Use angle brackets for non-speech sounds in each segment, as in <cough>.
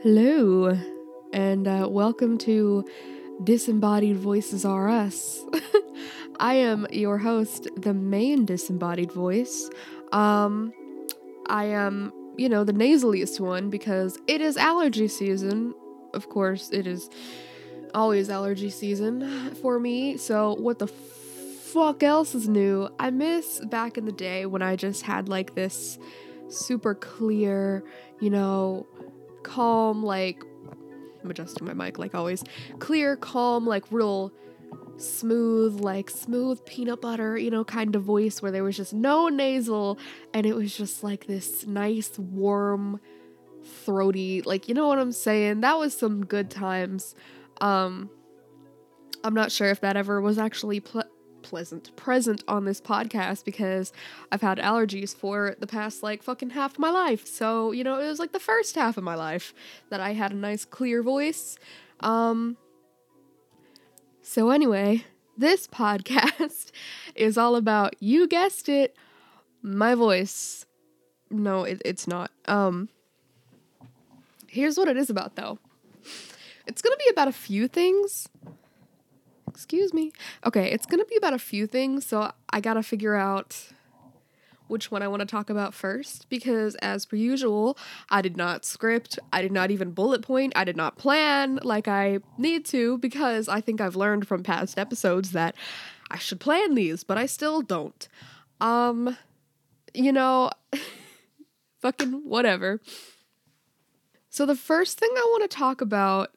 Hello, and uh, welcome to Disembodied Voices Are Us. <laughs> I am your host, the main disembodied voice. Um, I am, you know, the nasaliest one because it is allergy season. Of course, it is always allergy season for me. So, what the fuck else is new? I miss back in the day when I just had like this super clear, you know, calm, like, I'm adjusting my mic like always, clear, calm, like real smooth, like smooth peanut butter, you know, kind of voice where there was just no nasal and it was just like this nice, warm, throaty, like, you know what I'm saying? That was some good times. Um, I'm not sure if that ever was actually pl- pleasant present on this podcast because I've had allergies for the past like fucking half my life. So, you know, it was like the first half of my life that I had a nice clear voice. Um so anyway, this <laughs> podcast is all about you guessed it, my voice. No, it, it's not. Um Here's what it is about though. It's going to be about a few things excuse me. Okay, it's gonna be about a few things, so I gotta figure out which one I want to talk about first because, as per usual, I did not script, I did not even bullet point, I did not plan like I need to because I think I've learned from past episodes that I should plan these, but I still don't. Um, you know, <laughs> fucking whatever. So, the first thing I want to talk about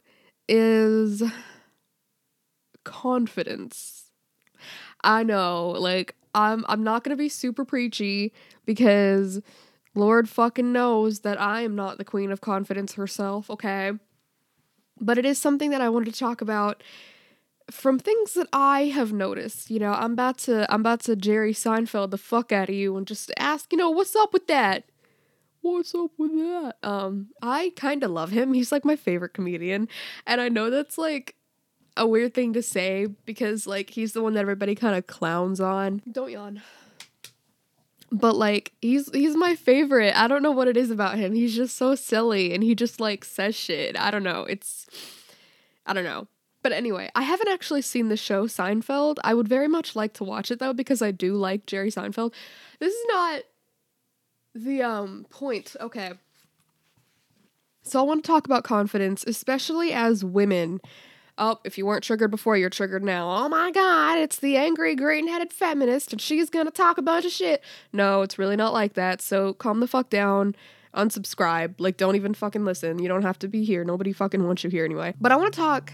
is confidence. I know, like I'm I'm not going to be super preachy because Lord fucking knows that I am not the queen of confidence herself, okay? But it is something that I wanted to talk about from things that I have noticed. You know, I'm about to I'm about to Jerry Seinfeld the fuck out of you and just ask, you know, what's up with that? What's up with that? Um, I kind of love him. He's like my favorite comedian, and I know that's like a weird thing to say because like he's the one that everybody kind of clowns on. Don't yawn. But like he's he's my favorite. I don't know what it is about him. He's just so silly and he just like says shit. I don't know. It's I don't know. But anyway, I haven't actually seen the show Seinfeld. I would very much like to watch it though because I do like Jerry Seinfeld. This is not the um point. Okay. So I want to talk about confidence, especially as women oh, if you weren't triggered before, you're triggered now. Oh my God, it's the angry, green headed feminist and she's gonna talk a bunch of shit. No, it's really not like that. So calm the fuck down. Unsubscribe. Like, don't even fucking listen. You don't have to be here. Nobody fucking wants you here anyway. But I wanna talk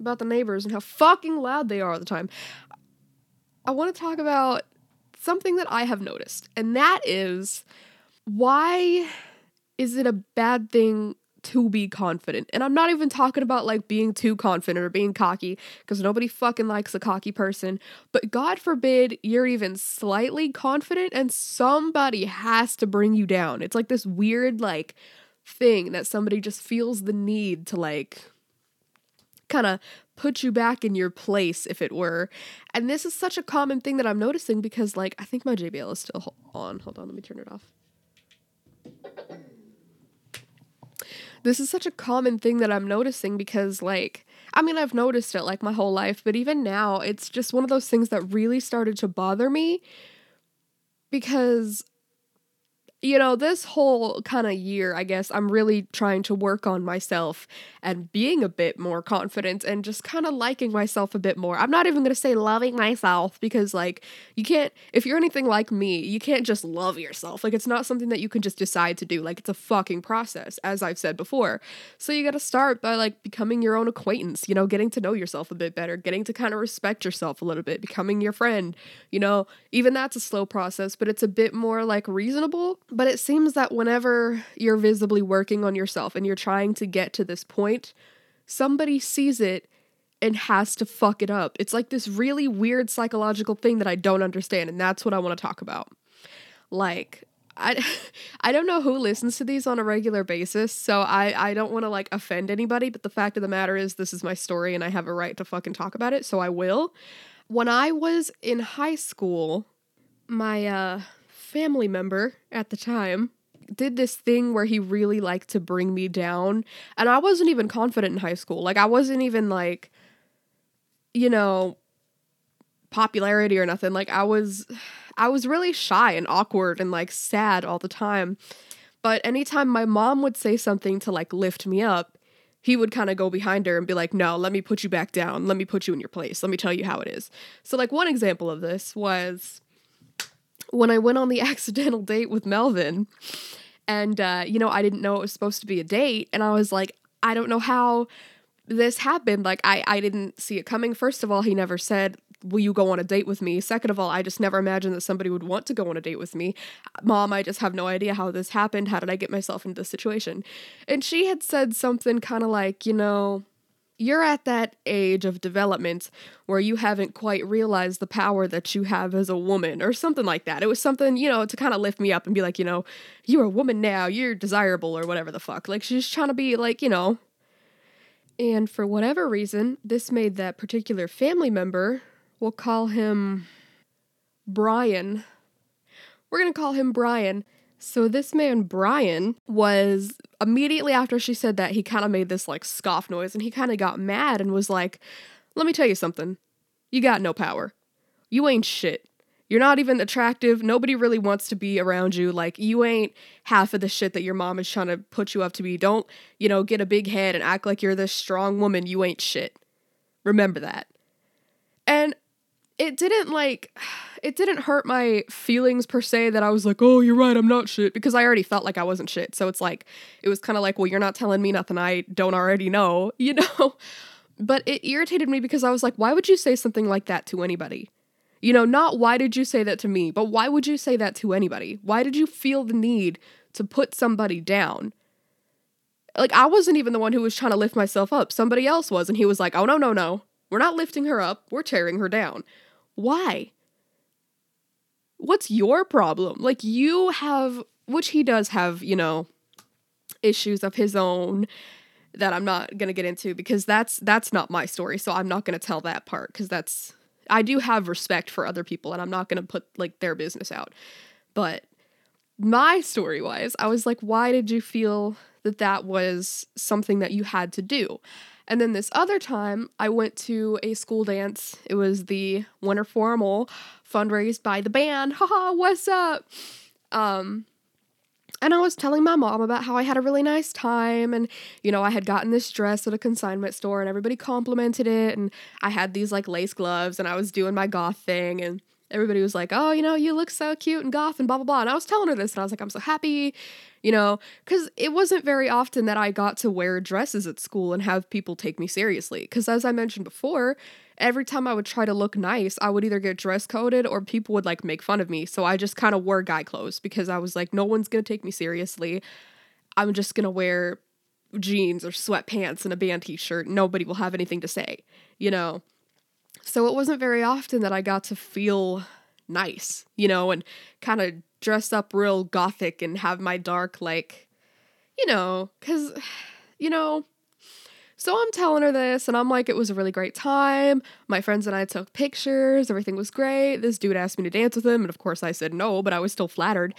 about the neighbors and how fucking loud they are all the time. I wanna talk about something that I have noticed, and that is why is it a bad thing to be confident. And I'm not even talking about like being too confident or being cocky because nobody fucking likes a cocky person. But God forbid you're even slightly confident and somebody has to bring you down. It's like this weird like thing that somebody just feels the need to like kind of put you back in your place if it were. And this is such a common thing that I'm noticing because like I think my JBL is still on. Hold on, let me turn it off. This is such a common thing that I'm noticing because, like, I mean, I've noticed it like my whole life, but even now, it's just one of those things that really started to bother me because you know, this whole kind of year, I guess, I'm really trying to work on myself and being a bit more confident and just kind of liking myself a bit more. I'm not even going to say loving myself because, like, you can't, if you're anything like me, you can't just love yourself. Like, it's not something that you can just decide to do. Like, it's a fucking process, as I've said before. So you got to start by, like, becoming your own acquaintance, you know, getting to know yourself a bit better, getting to kind of respect yourself a little bit, becoming your friend. You know, even that's a slow process, but it's a bit more, like, reasonable but it seems that whenever you're visibly working on yourself and you're trying to get to this point, somebody sees it and has to fuck it up. It's like this really weird psychological thing that I don't understand, and that's what I want to talk about. Like, I <laughs> I don't know who listens to these on a regular basis, so I I don't want to like offend anybody, but the fact of the matter is this is my story and I have a right to fucking talk about it, so I will. When I was in high school, my uh family member at the time did this thing where he really liked to bring me down. And I wasn't even confident in high school. Like, I wasn't even like, you know, popularity or nothing. Like, I was, I was really shy and awkward and like sad all the time. But anytime my mom would say something to like lift me up, he would kind of go behind her and be like, No, let me put you back down. Let me put you in your place. Let me tell you how it is. So, like, one example of this was when I went on the <laughs> accidental date with Melvin. And, uh, you know, I didn't know it was supposed to be a date. And I was like, I don't know how this happened. Like, I, I didn't see it coming. First of all, he never said, Will you go on a date with me? Second of all, I just never imagined that somebody would want to go on a date with me. Mom, I just have no idea how this happened. How did I get myself into this situation? And she had said something kind of like, you know, you're at that age of development where you haven't quite realized the power that you have as a woman or something like that. It was something, you know, to kind of lift me up and be like, you know, you're a woman now, you're desirable or whatever the fuck. Like she's trying to be like, you know. And for whatever reason, this made that particular family member, we'll call him Brian. We're going to call him Brian so this man Brian was immediately after she said that he kind of made this like scoff noise and he kind of got mad and was like, "Let me tell you something. You got no power. You ain't shit. You're not even attractive. Nobody really wants to be around you. Like you ain't half of the shit that your mom is trying to put you up to be. Don't, you know, get a big head and act like you're this strong woman. You ain't shit. Remember that." And it didn't like <sighs> it didn't hurt my feelings per se that I was like, "Oh, you're right, I'm not shit" because I already felt like I wasn't shit. So it's like it was kind of like, "Well, you're not telling me nothing I don't already know," <laughs> you know? But it irritated me because I was like, "Why would you say something like that to anybody?" You know, not why did you say that to me, but why would you say that to anybody? Why did you feel the need to put somebody down? Like I wasn't even the one who was trying to lift myself up. Somebody else was and he was like, "Oh no, no, no. We're not lifting her up. We're tearing her down." Why? What's your problem? Like, you have, which he does have, you know, issues of his own that I'm not going to get into because that's that's not my story. So I'm not going to tell that part cuz that's I do have respect for other people and I'm not going to put like their business out. But my story wise, I was like why did you feel that that was something that you had to do? And then this other time, I went to a school dance. It was the Winter Formal fundraised by the band. Haha, what's up? Um, and I was telling my mom about how I had a really nice time and you know I had gotten this dress at a consignment store and everybody complimented it and I had these like lace gloves and I was doing my goth thing and everybody was like, "Oh, you know, you look so cute and goth and blah blah blah." And I was telling her this and I was like, "I'm so happy you know, because it wasn't very often that I got to wear dresses at school and have people take me seriously. Because as I mentioned before, every time I would try to look nice, I would either get dress coded or people would like make fun of me. So I just kind of wore guy clothes because I was like, no one's gonna take me seriously. I'm just gonna wear jeans or sweatpants and a band t shirt. Nobody will have anything to say, you know? So it wasn't very often that I got to feel nice, you know, and kind of dress up real gothic and have my dark, like, you know, because, <sighs> you know, so I'm telling her this, and I'm like, it was a really great time. My friends and I took pictures. Everything was great. This dude asked me to dance with him, and of course I said no, but I was still flattered.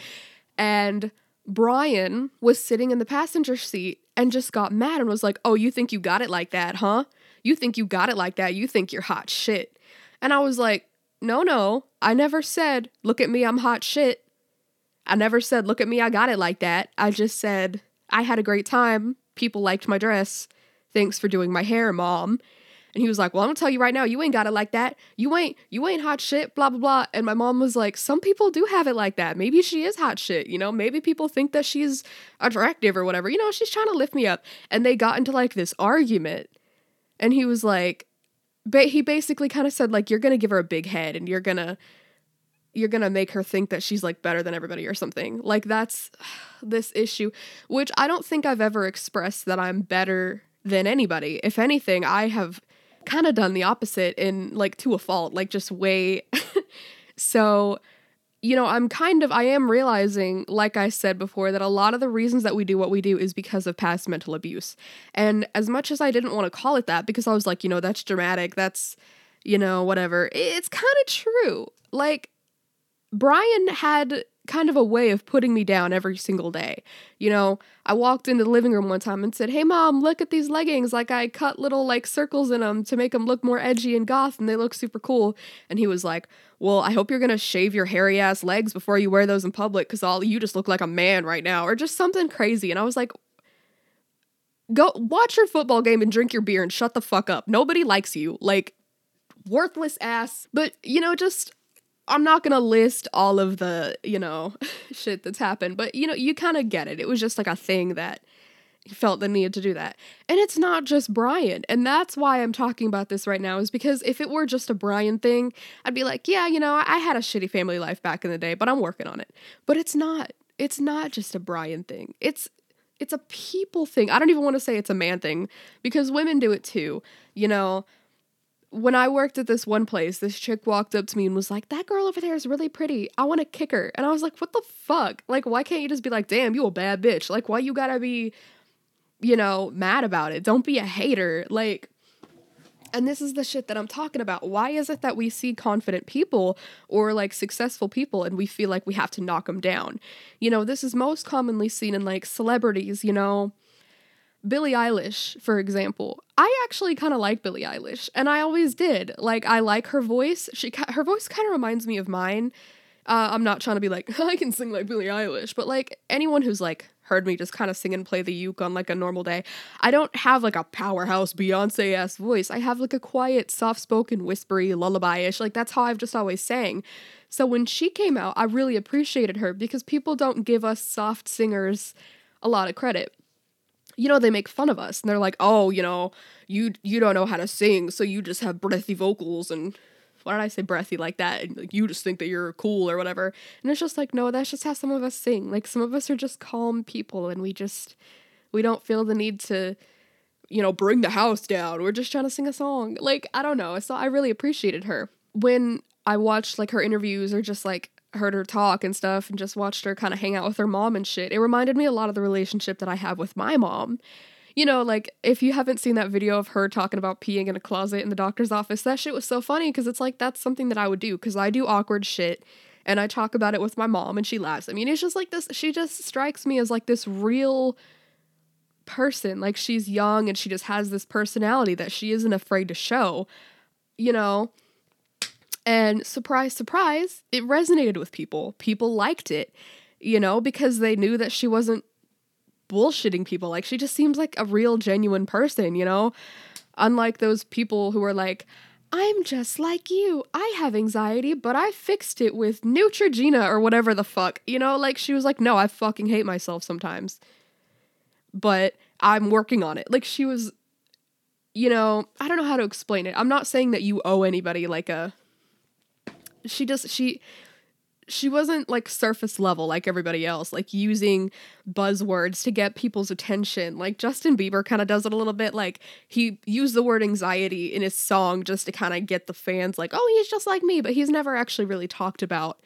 And Brian was sitting in the passenger seat and just got mad and was like, Oh, you think you got it like that, huh? You think you got it like that? You think you're hot shit. And I was like, No, no, I never said, Look at me, I'm hot shit. I never said, look at me, I got it like that. I just said, I had a great time. People liked my dress. Thanks for doing my hair, mom. And he was like, Well, I'm gonna tell you right now, you ain't got it like that. You ain't, you ain't hot shit, blah, blah, blah. And my mom was like, Some people do have it like that. Maybe she is hot shit, you know? Maybe people think that she's attractive or whatever. You know, she's trying to lift me up. And they got into like this argument. And he was like, but he basically kind of said, like, you're gonna give her a big head and you're gonna you're gonna make her think that she's like better than everybody or something. Like that's <sighs> this issue, which I don't think I've ever expressed that I'm better than anybody. If anything, I have kind of done the opposite in like to a fault, like just way. <laughs> so, you know, I'm kind of, I am realizing, like I said before, that a lot of the reasons that we do what we do is because of past mental abuse. And as much as I didn't want to call it that, because I was like, you know, that's dramatic, that's, you know, whatever, it's kind of true. Like, Brian had kind of a way of putting me down every single day. You know, I walked into the living room one time and said, "Hey mom, look at these leggings. Like I cut little like circles in them to make them look more edgy and goth and they look super cool." And he was like, "Well, I hope you're to shave your hairy ass legs before you wear those in public cuz all you just look like a man right now." Or just something crazy. And I was like, "Go watch your football game and drink your beer and shut the fuck up. Nobody likes you." Like worthless ass. But, you know, just I'm not gonna list all of the, you know, <laughs> shit that's happened, but you know, you kind of get it. It was just like a thing that he felt the need to do that. And it's not just Brian. And that's why I'm talking about this right now, is because if it were just a Brian thing, I'd be like, yeah, you know, I had a shitty family life back in the day, but I'm working on it. But it's not. It's not just a Brian thing. It's it's a people thing. I don't even want to say it's a man thing because women do it too. You know, when I worked at this one place, this chick walked up to me and was like, That girl over there is really pretty. I want to kick her. And I was like, What the fuck? Like, why can't you just be like, Damn, you a bad bitch? Like, why you gotta be, you know, mad about it? Don't be a hater. Like, and this is the shit that I'm talking about. Why is it that we see confident people or like successful people and we feel like we have to knock them down? You know, this is most commonly seen in like celebrities, you know Billie Eilish, for example, I actually kind of like Billie Eilish, and I always did. Like, I like her voice. She her voice kind of reminds me of mine. Uh, I'm not trying to be like <laughs> I can sing like Billie Eilish, but like anyone who's like heard me just kind of sing and play the uke on like a normal day, I don't have like a powerhouse Beyonce ass voice. I have like a quiet, soft spoken, whispery, lullaby ish. Like that's how I've just always sang. So when she came out, I really appreciated her because people don't give us soft singers a lot of credit you know they make fun of us and they're like oh you know you you don't know how to sing so you just have breathy vocals and why did I say breathy like that? And like you just think that you're cool or whatever. And it's just like, no, that's just how some of us sing. Like some of us are just calm people and we just we don't feel the need to, you know, bring the house down. We're just trying to sing a song. Like, I don't know. So I really appreciated her. When I watched like her interviews or just like heard her talk and stuff and just watched her kind of hang out with her mom and shit, it reminded me a lot of the relationship that I have with my mom. You know, like if you haven't seen that video of her talking about peeing in a closet in the doctor's office, that shit was so funny because it's like that's something that I would do because I do awkward shit and I talk about it with my mom and she laughs. I mean, it's just like this, she just strikes me as like this real person. Like she's young and she just has this personality that she isn't afraid to show, you know? And surprise, surprise, it resonated with people. People liked it, you know, because they knew that she wasn't bullshitting people. Like, she just seems like a real, genuine person, you know? Unlike those people who are like, I'm just like you. I have anxiety, but I fixed it with Neutrogena or whatever the fuck. You know, like she was like, no, I fucking hate myself sometimes. But I'm working on it. Like she was, you know, I don't know how to explain it. I'm not saying that you owe anybody like a she just she she wasn't like surface level like everybody else, like using buzzwords to get people's attention. Like Justin Bieber kind of does it a little bit. Like he used the word anxiety in his song just to kind of get the fans like, oh, he's just like me, but he's never actually really talked about,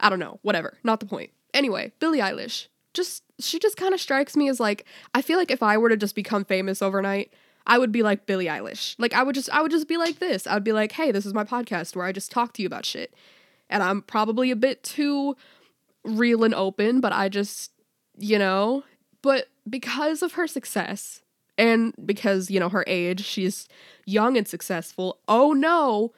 I don't know, whatever, not the point. Anyway, Billie Eilish, just, she just kind of strikes me as like, I feel like if I were to just become famous overnight, I would be like Billie Eilish. Like I would just I would just be like this. I would be like, "Hey, this is my podcast where I just talk to you about shit." And I'm probably a bit too real and open, but I just, you know, but because of her success and because, you know, her age, she's young and successful. Oh no,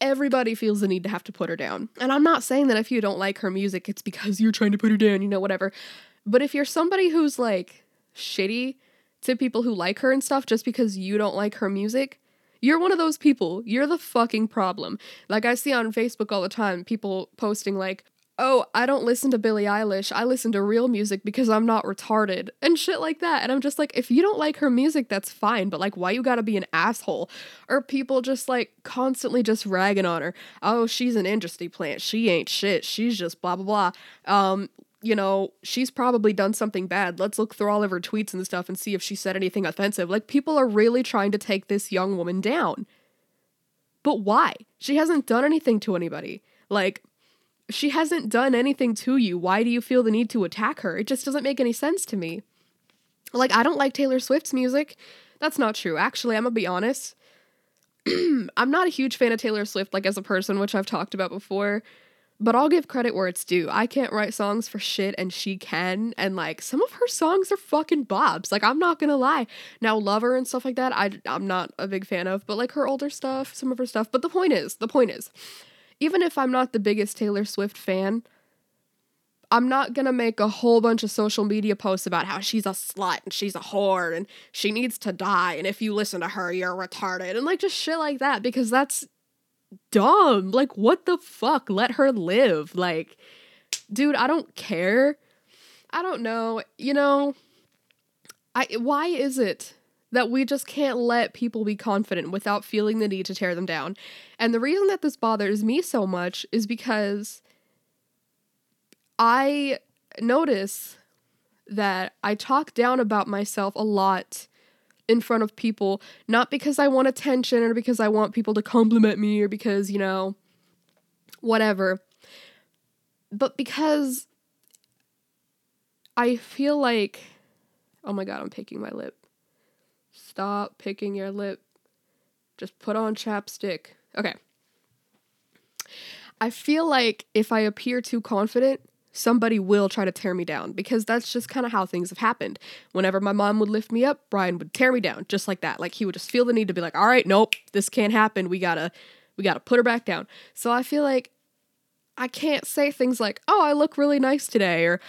everybody feels the need to have to put her down. And I'm not saying that if you don't like her music, it's because you're trying to put her down, you know, whatever. But if you're somebody who's like shitty to people who like her and stuff just because you don't like her music, you're one of those people. You're the fucking problem. Like I see on Facebook all the time people posting like, "Oh, I don't listen to Billie Eilish. I listen to real music because I'm not retarded." And shit like that. And I'm just like, if you don't like her music, that's fine, but like why you got to be an asshole? Or people just like constantly just ragging on her. "Oh, she's an industry plant. She ain't shit. She's just blah blah blah." Um you know, she's probably done something bad. Let's look through all of her tweets and stuff and see if she said anything offensive. Like, people are really trying to take this young woman down. But why? She hasn't done anything to anybody. Like, she hasn't done anything to you. Why do you feel the need to attack her? It just doesn't make any sense to me. Like, I don't like Taylor Swift's music. That's not true. Actually, I'm gonna be honest. <clears throat> I'm not a huge fan of Taylor Swift, like, as a person, which I've talked about before But I'll give credit where it's due. I can't write songs for shit and she can. And like some of her songs are fucking bobs. Like I'm not gonna lie. Now Lover and stuff like that, I I'm not a big fan of, but like her older stuff, some of her stuff. But the point is, the point is, even if I'm not the biggest Taylor Swift fan, I'm not gonna make a whole bunch of social media posts about how she's a slut and she's a whore and she needs to die and if you listen to her you're retarded and like just shit like that because that's dumb. Like what the fuck? Let her live. Like dude, I don't care. I don't know. You know, I why is it that we just can't let people be confident without feeling the need to tear them down? And the reason that this bothers me so much is because I notice that I talk down about myself a lot in front of people, not because I want attention or because I want people to compliment me or because, you know, whatever, but because I feel like, oh my god, I'm picking my lip. Stop picking your lip. Just put on chapstick. Okay. I feel like if I appear too confident, somebody will try to tear me down because that's just kind of how things have happened. Whenever my mom would lift me up, Brian would tear me down just like that. Like he would just feel the need to be like, "All right, nope, this can't happen. We got to we got to put her back down." So I feel like I can't say things like, "Oh, I look really nice today," or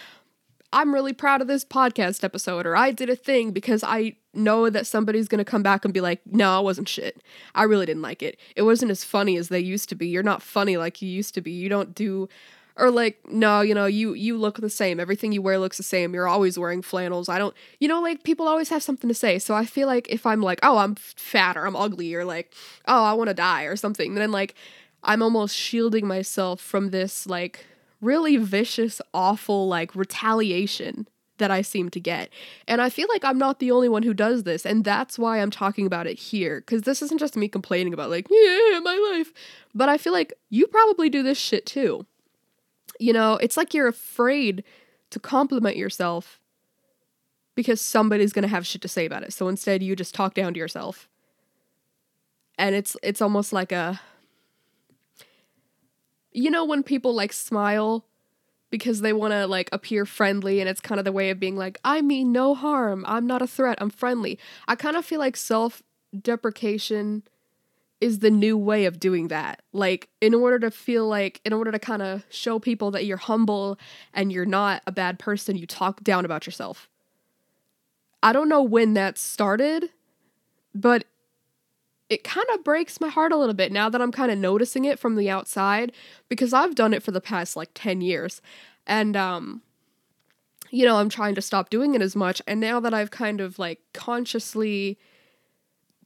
"I'm really proud of this podcast episode," or "I did a thing," because I know that somebody's going to come back and be like, "No, it wasn't shit. I really didn't like it. It wasn't as funny as they used to be. You're not funny like you used to be. You don't do or like no you know you you look the same everything you wear looks the same you're always wearing flannels i don't you know like people always have something to say so i feel like if i'm like oh i'm fat or i'm ugly or like oh i want to die or something then like i'm almost shielding myself from this like really vicious awful like retaliation that I seem to get. And I feel like I'm not the only one who does this. And that's why I'm talking about it here. Because this isn't just me complaining about, like, yeah, my life. But I feel like you probably do this shit too. You know, it's like you're afraid to compliment yourself because somebody's going to have shit to say about it. So instead you just talk down to yourself. And it's it's almost like a you know when people like smile because they want to like appear friendly and it's kind of the way of being like I mean no harm. I'm not a threat. I'm friendly. I kind of feel like self-deprecation is the new way of doing that. Like, in order to feel like, in order to kind of show people that you're humble and you're not a bad person, you talk down about yourself. I don't know when that started, but it kind of breaks my heart a little bit now that I'm kind of noticing it from the outside because I've done it for the past like 10 years. And, um, you know, I'm trying to stop doing it as much. And now that I've kind of like consciously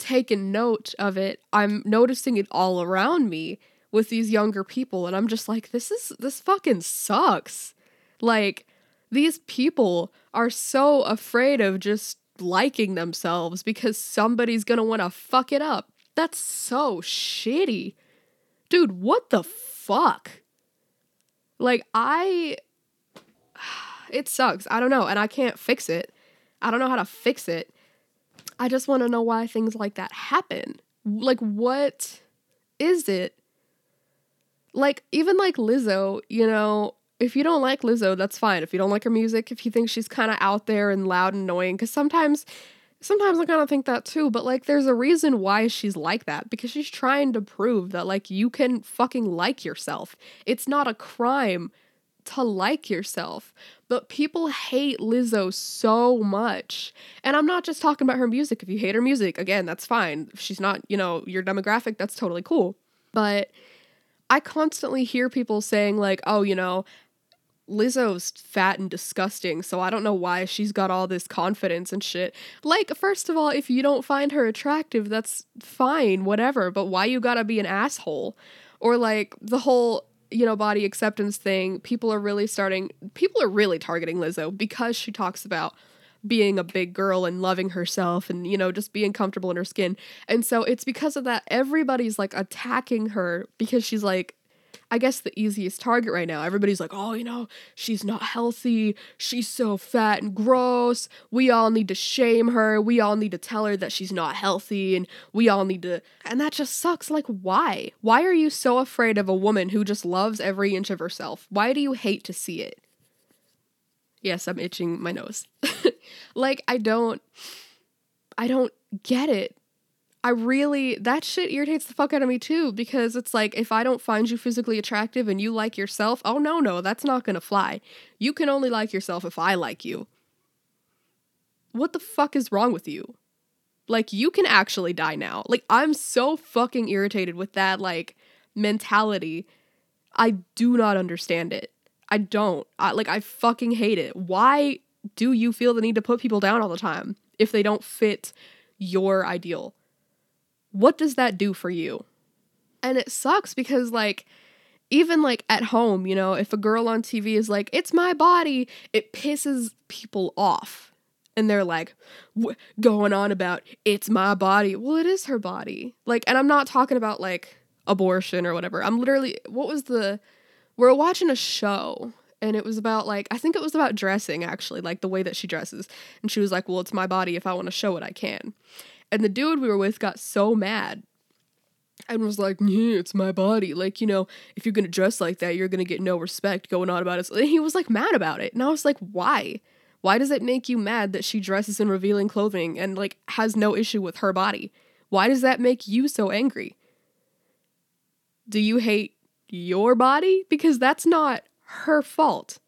taken note of it, I'm noticing it all around me with these younger people and I'm just like this is this fucking sucks. Like these people are so afraid of just liking themselves because somebody's going to want to fuck it up. That's so shitty. Dude, what the fuck? Like I <sighs> it sucks. I don't know and I can't fix it. I don't know how to fix it I just want to know why things like that happen. Like, what is it? Like, even like Lizzo, you know, if you don't like Lizzo, that's fine. If you don't like her music, if you think she's kind of out there and loud and annoying, because sometimes, sometimes I kind of think that too, but like, there's a reason why she's like that because she's trying to prove that like you can fucking like yourself. It's not a crime to like yourself. But people hate Lizzo so much. And I'm not just talking about her music. If you hate her music, again, that's fine. If she's not, you know, your demographic, that's totally cool. But I constantly hear people saying, like, oh, you know, Lizzo's fat and disgusting, so I don't know why she's got all this confidence and shit. Like, first of all, if you don't find her attractive, that's fine, whatever, but why you gotta be an asshole? Or like the whole you know, body acceptance thing, people are really starting, people are really targeting Lizzo because she talks about being a big girl and loving herself and, you know, just being comfortable in her skin. And so it's because of that, everybody's like attacking her because she's like, I guess the easiest target right now. Everybody's like, "Oh, you know, she's not healthy. She's so fat and gross. We all need to shame her. We all need to tell her that she's not healthy and we all need to And that just sucks. Like why? Why are you so afraid of a woman who just loves every inch of herself? Why do you hate to see it? Yes, I'm itching my nose. <laughs> like I don't I don't get it. I really that shit irritates the fuck out of me too because it's like if I don't find you physically attractive and you like yourself, oh no, no, that's not going to fly. You can only like yourself if I like you. What the fuck is wrong with you? Like you can actually die now. Like I'm so fucking irritated with that like mentality. I do not understand it. I don't. I like I fucking hate it. Why do you feel the need to put people down all the time if they don't fit your ideal? What does that do for you? And it sucks because, like, even like at home, you know, if a girl on TV is like, it's my body, it pisses people off. And they're like, going on about, it's my body. Well, it is her body. Like, and I'm not talking about like abortion or whatever. I'm literally, what was the, we're watching a show and it was about like, I think it was about dressing actually, like the way that she dresses. And she was like, well, it's my body. If I want to show it, I can. And the dude we were with got so mad and was like, yeah, it's my body. Like, you know, if you're gonna dress like that, you're gonna get no respect going on about it. And he was like mad about it. And I was like, why? Why does it make you mad that she dresses in revealing clothing and like has no issue with her body? Why does that make you so angry? Do you hate your body? Because that's not her fault.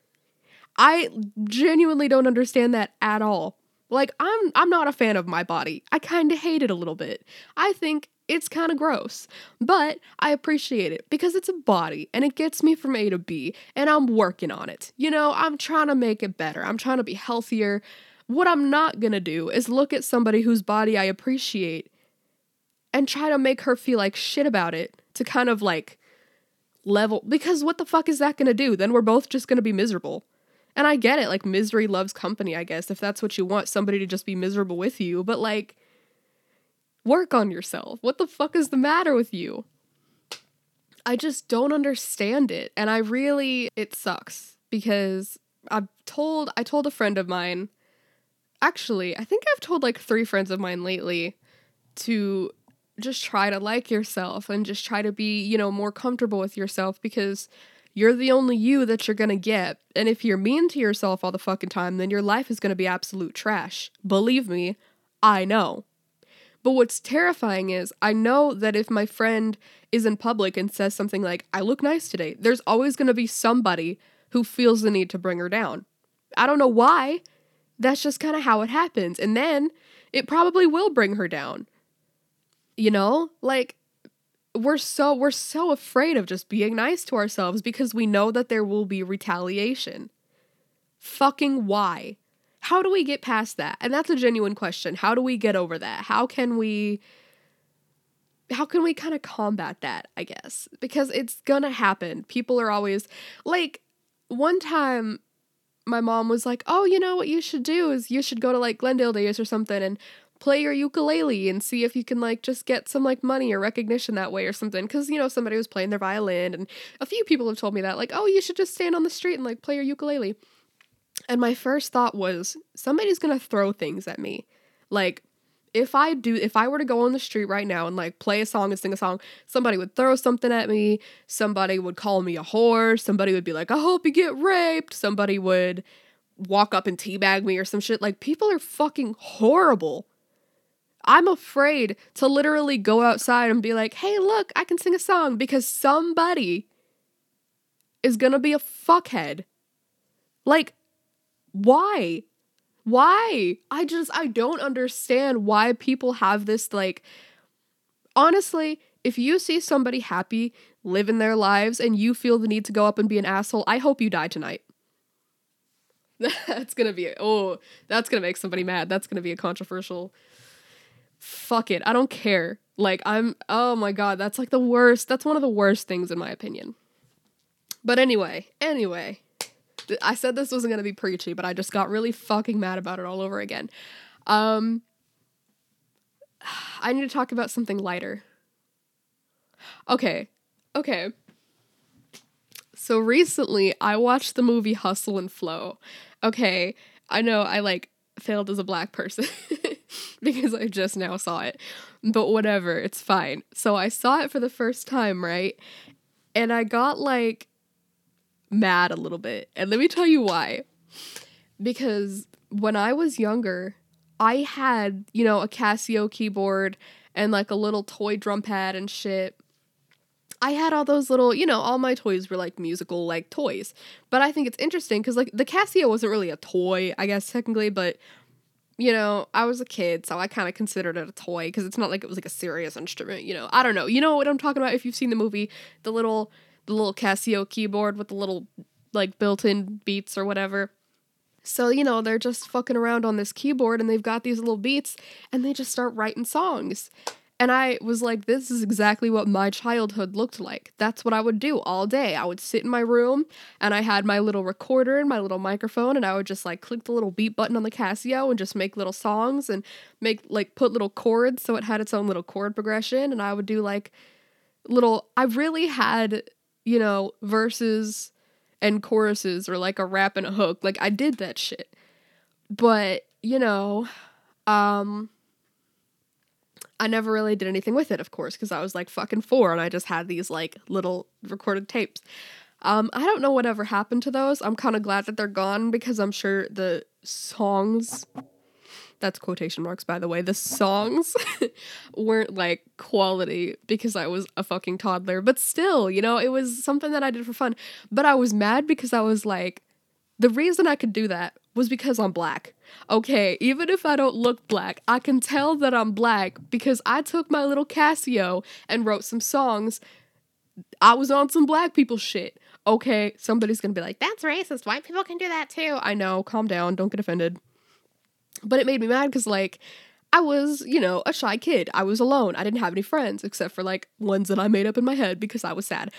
I genuinely don't understand that at all. Like I'm I'm not a fan of my body. I kind of hate it a little bit. I think it's kind of gross, but I appreciate it because it's a body and it gets me from A to B and I'm working on it. You know, I'm trying to make it better. I'm trying to be healthier. What I'm not going to do is look at somebody whose body I appreciate and try to make her feel like shit about it to kind of like level because what the fuck is that going to do? Then we're both just going to be miserable. And I get it, like misery loves company, I guess, if that's what you want, somebody to just be miserable with you, but like work on yourself. What the fuck is the matter with you? I just don't understand it. And I really it sucks because I've told I told a friend of mine actually, I think I've told like three friends of mine lately to just try to like yourself and just try to be, you know, more comfortable with yourself because you're the only you that you're gonna get. And if you're mean to yourself all the fucking time, then your life is gonna be absolute trash. Believe me, I know. But what's terrifying is I know that if my friend is in public and says something like, I look nice today, there's always gonna be somebody who feels the need to bring her down. I don't know why. That's just kind of how it happens. And then it probably will bring her down. You know? Like, we're so we're so afraid of just being nice to ourselves because we know that there will be retaliation. Fucking why? How do we get past that? And that's a genuine question. How do we get over that? How can we how can we kind of combat that, I guess? Because it's going to happen. People are always like one time my mom was like, "Oh, you know what you should do is you should go to like Glendale Days or something and play your ukulele and see if you can like just get some like money or recognition that way or something because you know somebody was playing their violin and a few people have told me that like oh you should just stand on the street and like play your ukulele and my first thought was somebody's gonna throw things at me like if I do, if I were to go on the street right now and like play a song and sing a song, somebody would throw something at me. Somebody would call me a whore. Somebody would be like, I hope you get raped. Somebody would walk up and teabag me or some shit. Like, people are fucking horrible. I'm afraid to literally go outside and be like, hey, look, I can sing a song because somebody is gonna be a fuckhead. Like, why? Why? I just, I don't understand why people have this, like, honestly, if you see somebody happy living their lives and you feel the need to go up and be an asshole, I hope you die tonight. <laughs> that's gonna be, oh, that's gonna make somebody mad. That's gonna be a controversial fuck it. I don't care. Like, I'm, oh my god, that's like the worst. That's one of the worst things in my opinion. But anyway, anyway, I said this wasn't gonna be preachy, but I just got really fucking mad about it all over again. Um, <sighs> I need to talk about something lighter. Okay, okay. So recently, I watched the movie Hustle and Flow. Okay, I know I like failed as a black person <laughs> because I just now saw it, but whatever, it's fine. So I saw it for the first time, right? And I got like mad a little bit. And let me tell you why. Because when I was younger, I had, you know, a Casio keyboard and like a little toy drum pad and shit. I had all those little, you know, all my toys were like musical like toys. But I think it's interesting because like the Casio wasn't really a toy, I guess technically, but you know, I was a kid, so I kind of considered it a toy because it's not like it was like a serious instrument, you know. I don't know. You know what I'm talking about if you've seen the movie, the little the little Casio keyboard with the little like built-in beats or whatever. So, you know, they're just fucking around on this keyboard and they've got these little beats and they just start writing songs. And I was like, this is exactly what my childhood looked like. That's what I would do all day. I would sit in my room and I had my little recorder and my little microphone and I would just like click the little beat button on the Casio and just make little songs and make like put little chords so it had its own little chord progression. And I would do like little, I really had, you know, verses and choruses or like a rap and a hook. Like I did that shit. But, you know, um, I never really did anything with it, of course, because I was like fucking four and I just had these like little recorded tapes. Um, I don't know whatever happened to those. I'm kind of glad that they're gone because I'm sure the songs, that's quotation marks by the way, the songs <laughs> weren't like quality because I was a fucking toddler. But still, you know, it was something that I did for fun. But I was mad because I was like, the reason I could do that was because I'm black. Okay, even if I don't look black, I can tell that I'm black because I took my little Casio and wrote some songs. I was on some black people shit. Okay, somebody's gonna be like, that's racist. White people can do that too. I know, calm down, don't get offended. But it made me mad because, like, I was, you know, a shy kid. I was alone. I didn't have any friends except for like ones that I made up in my head because I was sad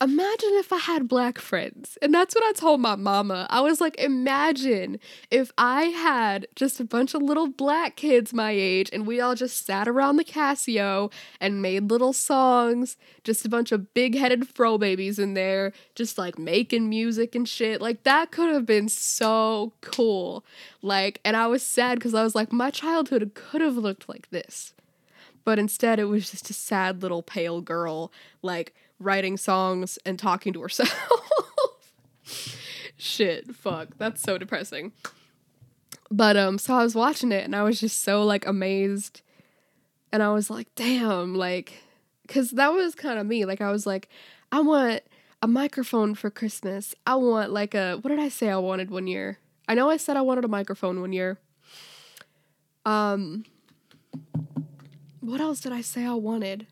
imagine if I had black friends. And that's what I told my mama. I was like, imagine if I had just a bunch of little black kids my age and we all just sat around the Casio and made little songs, just a bunch of big headed fro babies in there, just like making music and shit. Like, that could have been so cool. Like, and I was sad because I was like, my childhood could have looked like this. But instead, it was just a sad little pale girl, like, writing songs and talking to herself. <laughs> Shit, fuck. That's so depressing. But um so I was watching it and I was just so like amazed and I was like, "Damn, like cuz that was kind of me. Like I was like, I want a microphone for Christmas. I want like a what did I say I wanted one year? I know I said I wanted a microphone one year. Um what else did I say I wanted?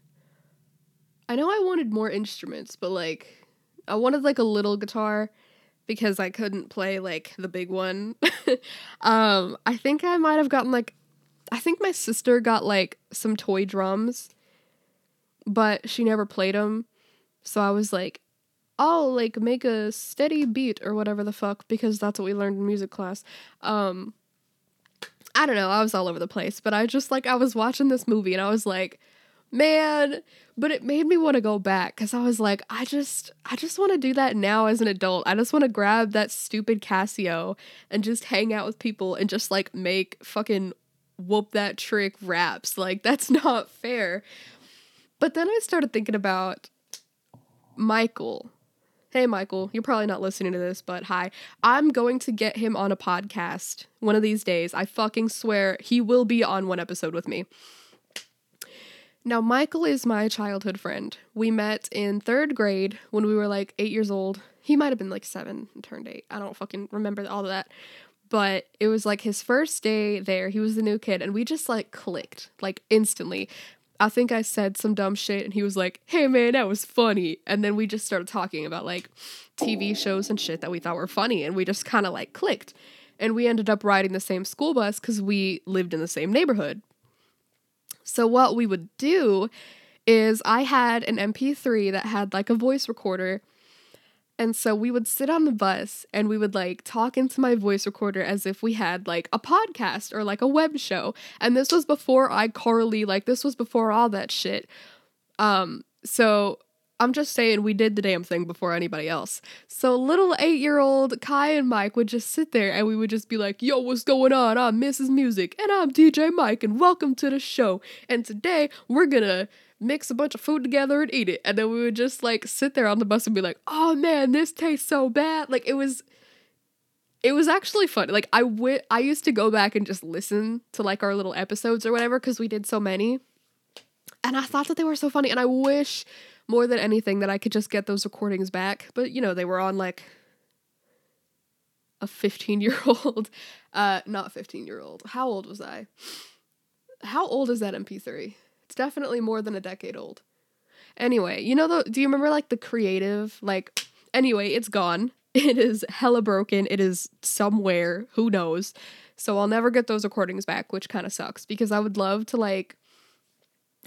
I know I wanted more instruments, but like I wanted like a little guitar because I couldn't play like the big one. <laughs> um I think I might have gotten like I think my sister got like some toy drums, but she never played them. So I was like, "I'll like make a steady beat or whatever the fuck because that's what we learned in music class." Um I don't know, I was all over the place, but I just like I was watching this movie and I was like, man but it made me want to go back because i was like i just i just want to do that now as an adult. I just want to grab that stupid casio and just hang out with people and just like make fucking whoop that trick raps. Like that's <laughs> not fair. But then i started thinking about michael. Hey michael you're probably not listening to this but hi. I'm going to get him on a podcast one of these days. I fucking swear he will be on one episode with me now, Michael is my childhood friend. We met in third grade when we were like eight years old. He might have been like seven and turned eight. I don't fucking remember all of that. But it was like his first day there. He was the new kid, and we just like clicked like instantly. I think I said some dumb shit, and he was like, hey man, that was funny. And then we just started talking about like TV shows and shit that we thought were funny, and we just kind of like clicked. And we ended up riding the same school bus because we lived in the same neighborhood. So, what we would do is I had an MP3 that had like a voice recorder. And so we would sit on the bus and we would like talk into my voice recorder as if we had like a podcast or like a web show. And this was before iCarly, like this was before all that shit. Um, so I'm just saying we did the damn thing before anybody else. So little eight year old Kai and Mike would just sit there and we would just be like, yo, what's going on? I'm Mrs. Music and I'm DJ Mike and welcome to the show. And today we're gonna mix a bunch of food together and eat it. And then we would just like sit there on the bus and be like, oh man, this tastes so bad. Like it was it was actually fun. Like I w- I used to go back and just listen to like our little episodes or whatever because we did so many. And I thought that they were so funny and I wish more than anything that I could just get those recordings back. But you know, they were on like a 15 year old, <laughs> uh, not 15 year old. How old was I? How old is that MP3? It's definitely more than a decade old. Anyway, you know, the, do you remember like the creative? Like, anyway, it's gone. <laughs> It is hella broken. It is somewhere. Who knows? So I'll never get those recordings back, which kind of sucks because I would love to like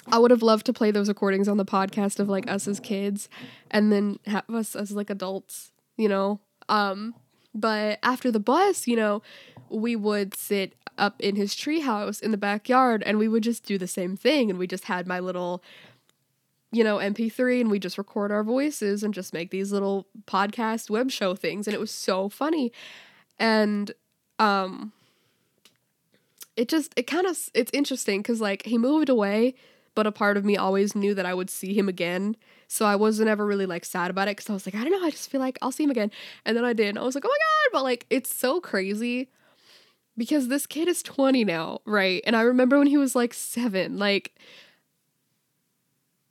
I would have loved to play those recordings on the podcast of like us as kids and then have us as like adults, you know. Um but after the bus, you know, we would sit up in his treehouse in the backyard and we would just do the same thing and we just had my little you know, MP3 and we just record our voices and just make these little podcast web show things and it was so funny. And um it just it kind of it's interesting cuz like he moved away but a part of me always knew that I would see him again. So I wasn't ever really like sad about it because I was like, I don't know, I just feel like I'll see him again. And then I did. And I was like, oh my God. But like, it's so crazy because this kid is 20 now, right? And I remember when he was like seven, like,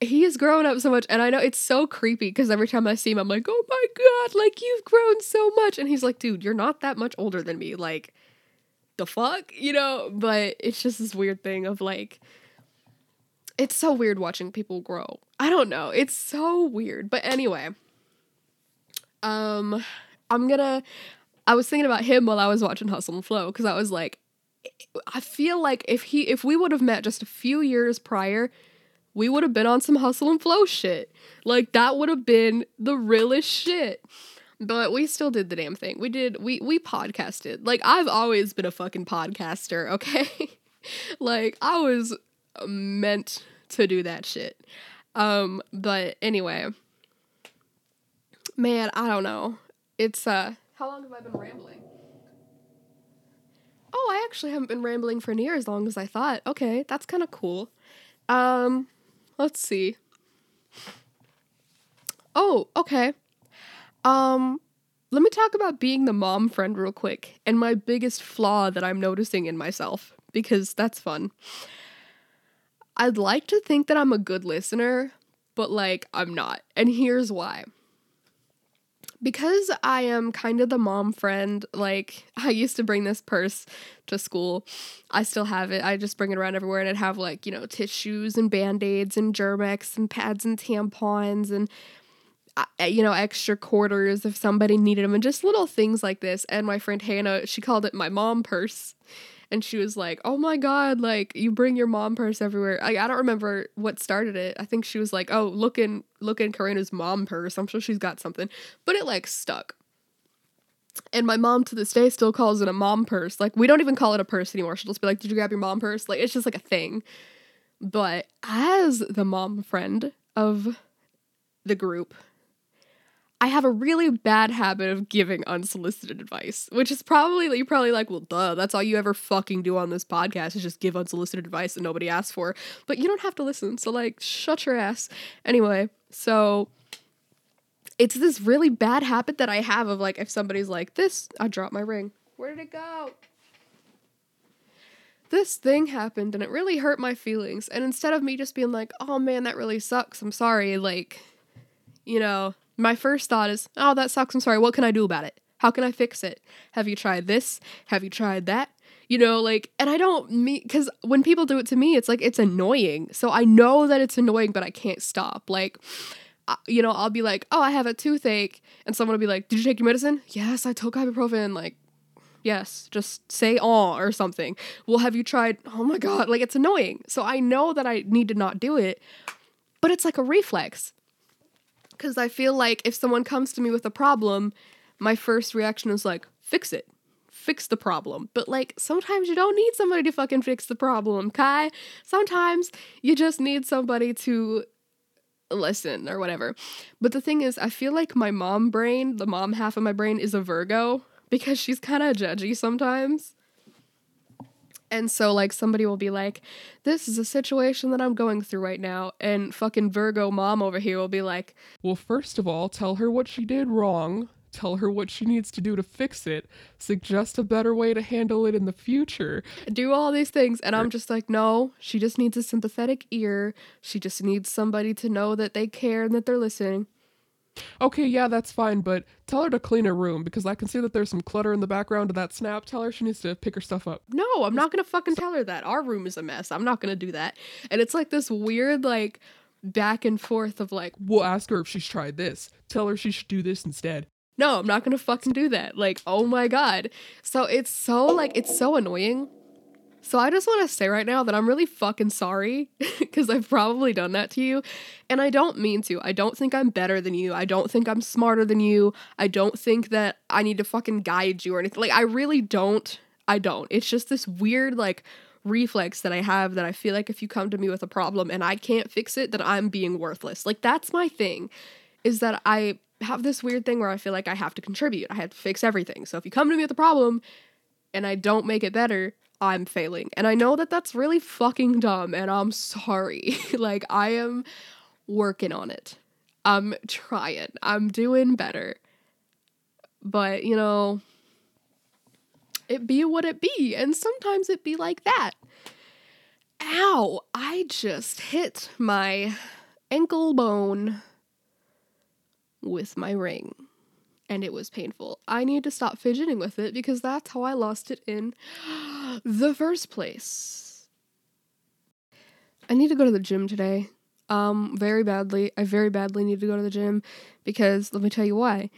he has grown up so much and i know it's so creepy because every time i see him i'm like oh my god like you've grown so much and he's like dude you're not that much older than me like the fuck you know but it's just this weird thing of like it's so weird watching people grow. I don't know. It's so weird. But anyway, um I'm going to I was thinking about him while I was watching Hustle and Flow cuz I was like I feel like if he if we would have met just a few years prior, we would have been on some Hustle and Flow shit. Like that would have been the realest shit. But we still did the damn thing. We did we we podcasted. Like I've always been a fucking podcaster, okay? <laughs> like I was meant to do that shit. Um, but anyway, man, I don't know. It's uh, how long have I been rambling? Oh, I actually haven't been rambling for near as long as I thought. Okay, that's kind of cool. Um, let's see. Oh, okay. Um, let me talk about being the mom friend real quick and my biggest flaw that I'm noticing in myself because that's fun. I'd like to think that I'm a good listener, but like I'm not. And here's why. Because I am kind of the mom friend, like <laughs> I used to bring this purse to school. I still have it. I just bring it around everywhere and I'd have like, you know, tissues and band-aids and Germ-X and pads and tampons and uh, you know, extra quarters if somebody needed them and just little things like this. And my friend Hannah, she called it my mom purse and she was like, "Oh my god, like you bring your mom purse everywhere." I, I don't remember what started it. I think she was like, "Oh, look in look in Karina's mom purse. I'm sure she's got something." But it like stuck. And my mom to this day still calls it a mom purse. Like we don't even call it a purse anymore. She'll just be like, "Did you grab your mom purse?" Like it's just like a thing. But as the mom friend of the group, I have a really bad habit of giving unsolicited advice, which is probably you're probably like, well, duh, that's all you ever fucking do on this podcast is just give unsolicited advice that nobody asks for. But you don't have to listen, so like, shut your ass. Anyway, so it's this really bad habit that I have of like, if somebody's like, this, I dropped my ring. Where did it go? This thing happened and it really hurt my feelings. And instead of me just being like, oh man, that really sucks, I'm sorry, like, you know, my first thought is, oh, that sucks. I'm sorry. What can I do about it? How can I fix it? Have you tried this? Have you tried that? You know, like, and I don't mean, because when people do it to me, it's like, it's annoying. So I know that it's annoying, but I can't stop. Like, you know, I'll be like, oh, I have a toothache. And someone will be like, did you take your medicine? Yes, I took ibuprofen. Like, yes, just say oh or something. Well, have you tried? Oh my God. Like, it's annoying. So I know that I need to not do it, but it's like a reflex because I feel like if someone comes to me with a problem, my first reaction is like, fix it. Fix the problem. But like sometimes you don't need somebody to fucking fix the problem, Kai. Sometimes you just need somebody to listen or whatever. But the thing is, I feel like my mom brain, the mom half of my brain, is a Virgo because she's kind of judgy sometimes. And so, like, somebody will be like, This is a situation that I'm going through right now. And fucking Virgo mom over here will be like, Well, first of all, tell her what she did wrong. Tell her what she needs to do to fix it. Suggest a better way to handle it in the future. Do all these things. And I'm just like, No, she just needs a sympathetic ear. She just needs somebody to know that they care and that they're listening. Okay, yeah, that's fine, but tell her to clean her room because I can see that there's some clutter in the background of that snap. Tell her she needs to pick her stuff up. No, I'm not gonna fucking tell her that. Our room is a mess. I'm not gonna do that. And it's like this weird, like, back and forth of like, We'll ask her if she's tried this. Tell her she should do this instead. no, I'm not gonna fucking do that. Like, oh my god. So it's so like it's so annoying. So I just want to say right now that I'm really fucking sorry <laughs> because I've probably done that to you. And I don't mean to. I don't think I'm better than you. I don't think I'm smarter than you. I don't think that I need to fucking guide you or anything. Like I really don't. I don't. It's just this weird like reflex that I have that I feel like if you come to me with a problem and I can't fix it, then I'm being worthless. Like that's my thing. Is that I have this weird thing where I feel like I have to contribute. I have to fix everything. So if you come to me with a problem and I don't make it better, I'm failing. And I know that that's really fucking dumb and I'm sorry. <laughs> like I am working on it. I'm trying. I'm doing better. But, you know, it be what it be and sometimes it be like that. Ow, I just hit my ankle bone with my ring and it was painful. I need to stop fidgeting with it because that's how I lost it in <gasps> the first place. I need to go to the gym today. Um, very badly. I very badly need to go to the gym because let me tell you why.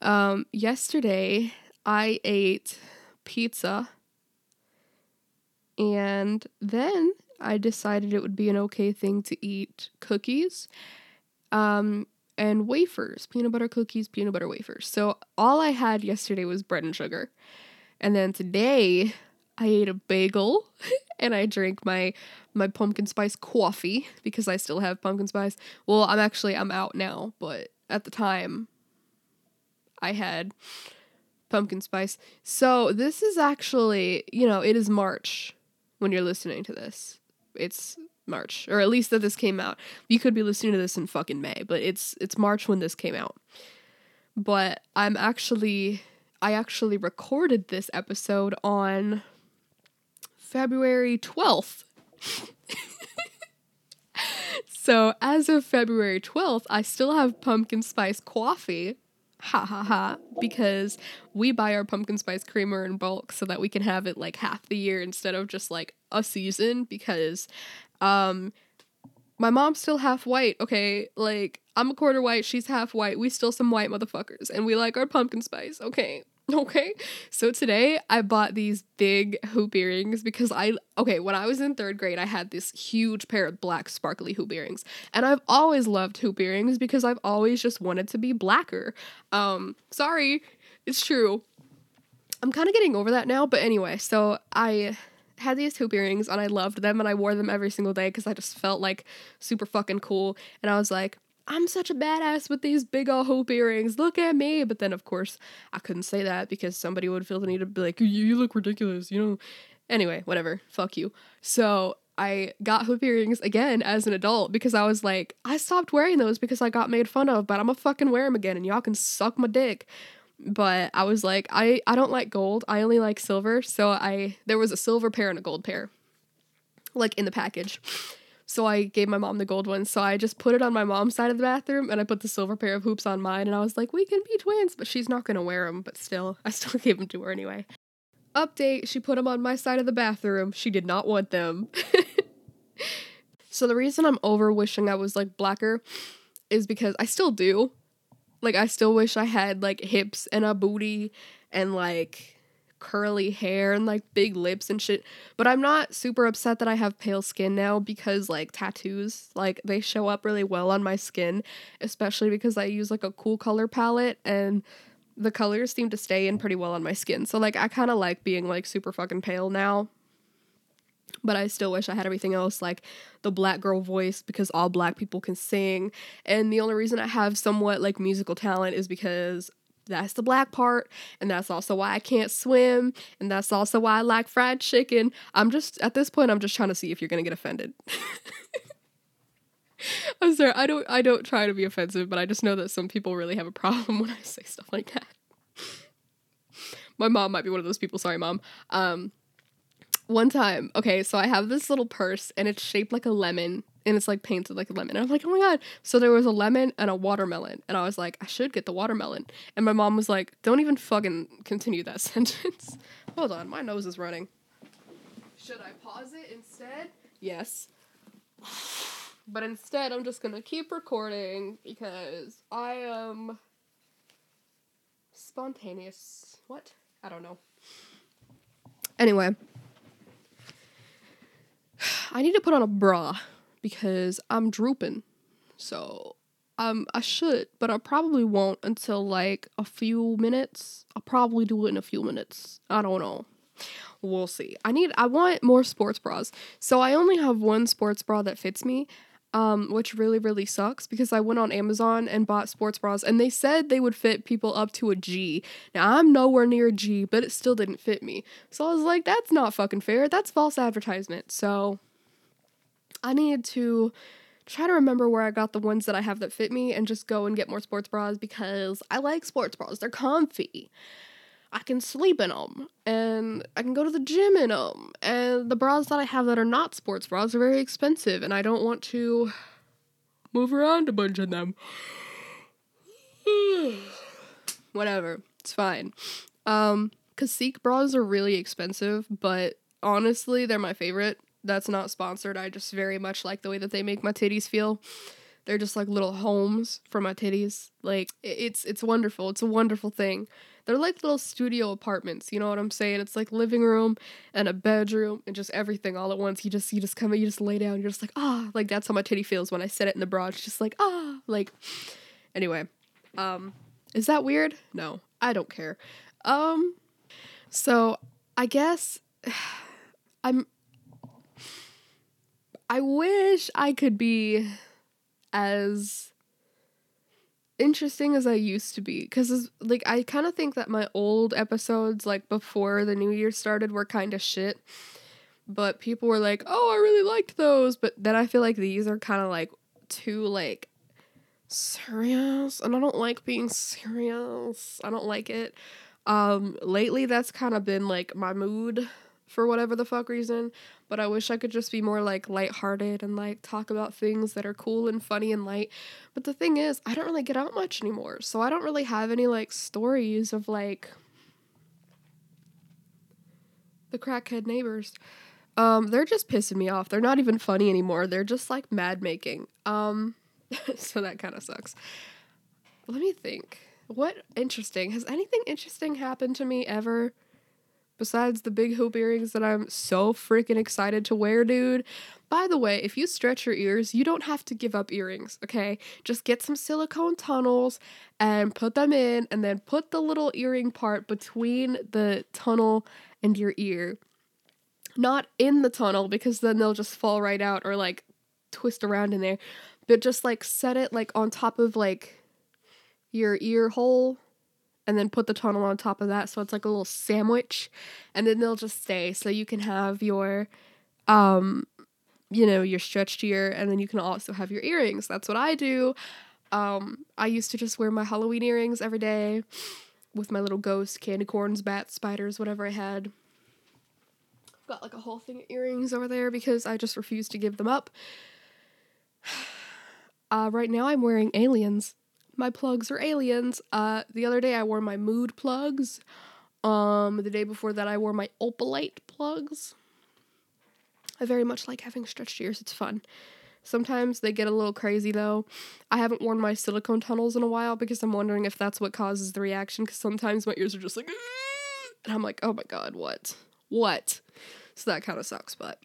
Um, yesterday I ate pizza and then I decided it would be an okay thing to eat cookies. Um, and wafers, peanut butter cookies, peanut butter wafers. So all I had yesterday was bread and sugar. And then today I ate a bagel <laughs> and I drank my my pumpkin spice coffee because I still have pumpkin spice. Well, I'm actually I'm out now, but at the time I had pumpkin spice. So this is actually, you know, it is March when you're listening to this. It's March, or at least that this came out. You could be listening to this in fucking May, but it's it's March when this came out. But I'm actually I actually recorded this episode on February 12th. <laughs> so, as of February 12th, I still have pumpkin spice coffee. Ha ha ha. Because we buy our pumpkin spice creamer in bulk so that we can have it like half the year instead of just like a season. Because um, my mom's still half white, okay? Like, I'm a quarter white, she's half white. We still some white motherfuckers, and we like our pumpkin spice, okay? <laughs> Okay. So today I bought these big hoop earrings because I okay, when I was in 3rd grade, I had this huge pair of black sparkly hoop earrings. And I've always loved hoop earrings because I've always just wanted to be blacker. Um, sorry, it's true. I'm kind of getting over that now, but anyway, so I had these hoop earrings and I loved them and I wore them every single day because I just felt like super fucking cool. And I was like, I'm such a badass with these big old hoop earrings. Look at me. But then, of course, I couldn't say that because somebody would feel the need to be like, you, look ridiculous, you know? Anyway, whatever. Fuck you. So I got hoop earrings again as an adult because I was like, I stopped wearing those because I got made fun of, but I'm gonna fucking wear them again and y'all can suck my dick but I was like, I I don't like gold. I only like silver. So I there was a silver pair and a gold pair, like in the package. So I gave my mom the gold one. So I just put it on my mom's side of the bathroom, and I put the silver pair of hoops on mine. And I was like, we can be twins, but she's not gonna wear them. But still, <laughs> I still gave them to her anyway. Update: She put them on my side of the bathroom. She did not want them. <laughs> so the reason I'm over wishing I was like blacker is because I still do. Like I still wish I had like hips and a booty and like curly hair and like big lips and shit. But I'm not super upset that I have pale skin now because like tattoos, like they show up really well on my skin, especially because I use like a cool color palette and the colors seem to stay in pretty well on my skin. So like I kind of like being like super fucking pale now. But I still wish I had everything else like the black girl voice because all black people can sing. And the only reason I have somewhat like musical talent is because that's the black part and that's also why I can't swim and that's also why I like fried chicken. I'm just at this point I'm just trying to see if you're going to get offended. <laughs> I'm sorry. I don't I don't try to be offensive, but I just know that some people really have a problem <laughs> when I say stuff like that. My mom might be one of those people. Sorry, mom. Um one time, okay, so I have this little purse and it's shaped like a lemon and it's like painted like a lemon. And I'm like, oh my god. So there was a lemon and a watermelon. And I was like, I should get the watermelon. And my mom was like, don't even fucking continue that <laughs> sentence. Hold on, my nose is running. Should I pause it instead? Yes. But instead, I'm just gonna keep recording because I am spontaneous. What? I don't know. Anyway, I need to put on a bra because I'm drooping. So, um, I should, but I probably won't until like a few minutes. I'll probably do it in a few minutes. I don't know. We'll see. I need, I want more sports bras. So I only have one sports bra that fits me, um, which really, really sucks because I went on Amazon and bought sports bras and they said they would fit people up to a G. Now I'm nowhere near a G, but it still didn't fit me. So I was like, that's not fucking fair. That's false advertisement. So I needed to try to remember where I got the ones that I have that fit me and just go and get more sports bras because I like sports bras. They're comfy. I can sleep in them and I can go to the gym in them. And the bras that I have that are not sports bras are very expensive and I don't want to move around a bunch of them. <sighs> Whatever. It's fine. Um Cacique bras are really expensive, but honestly, they're my favorite that's not sponsored. I just very much like the way that they make my titties feel. They're just like little homes for my titties. Like it's it's wonderful. It's a wonderful thing. They're like little studio apartments, you know what I'm saying? It's like living room and a bedroom and just everything all at once. You just you just come you just lay down, you're just like, ah, like that's how my titty feels when I sit it in the bra. It's just like, ah, like anyway. Um is that weird? No. I don't care. Um so I guess <sighs> I'm I wish I could be as interesting as I used to be because like I kind of think that my old episodes like before the new year started were kind of shit. But people were like, "Oh, I really liked those." But then I feel like these are kind of like too like serious, and I don't like being serious. I don't like it. Um lately that's kind of been like my mood for whatever the fuck reason. But I wish I could just be more like lighthearted and like talk about things that are cool and funny and light. But the thing is, I don't really get out much anymore. So I don't really have any like stories of like the crackhead neighbors. Um, they're just pissing me off. They're not even funny anymore. They're just like mad making. Um, <laughs> so that kind of sucks. Let me think. What interesting? Has anything interesting happened to me ever? Besides the big hoop earrings that I'm so freaking excited to wear, dude. By the way, if you stretch your ears, you don't have to give up earrings, okay? Just get some silicone tunnels and put them in, and then put the little earring part between the tunnel and your ear. Not in the tunnel because then they'll just fall right out or like twist around in there, but just like set it like on top of like your ear hole and then put the tunnel on top of that so it's like a little sandwich and then they'll just stay. So you can have your um you know your stretched ear and then you can also have your earrings. That's what i do. Um i used to just wear my halloween earrings every day with my little ghost candy corns bats spiders whatever i had. I've got like a whole thing of earrings over there because i just refuse to give them up. <sighs> Uh, right now i'm wearing aliens my plugs are aliens. Uh, the other day I wore my mood plugs. Um, the day before that I wore my opalite plugs. I very much like having stretched ears. It's fun. Sometimes they get a little crazy though. I haven't worn my silicone tunnels in a while because I'm wondering if that's what causes the reaction. Because sometimes my ears are just like, and I'm like, oh my god, what, what? So that kind of sucks, but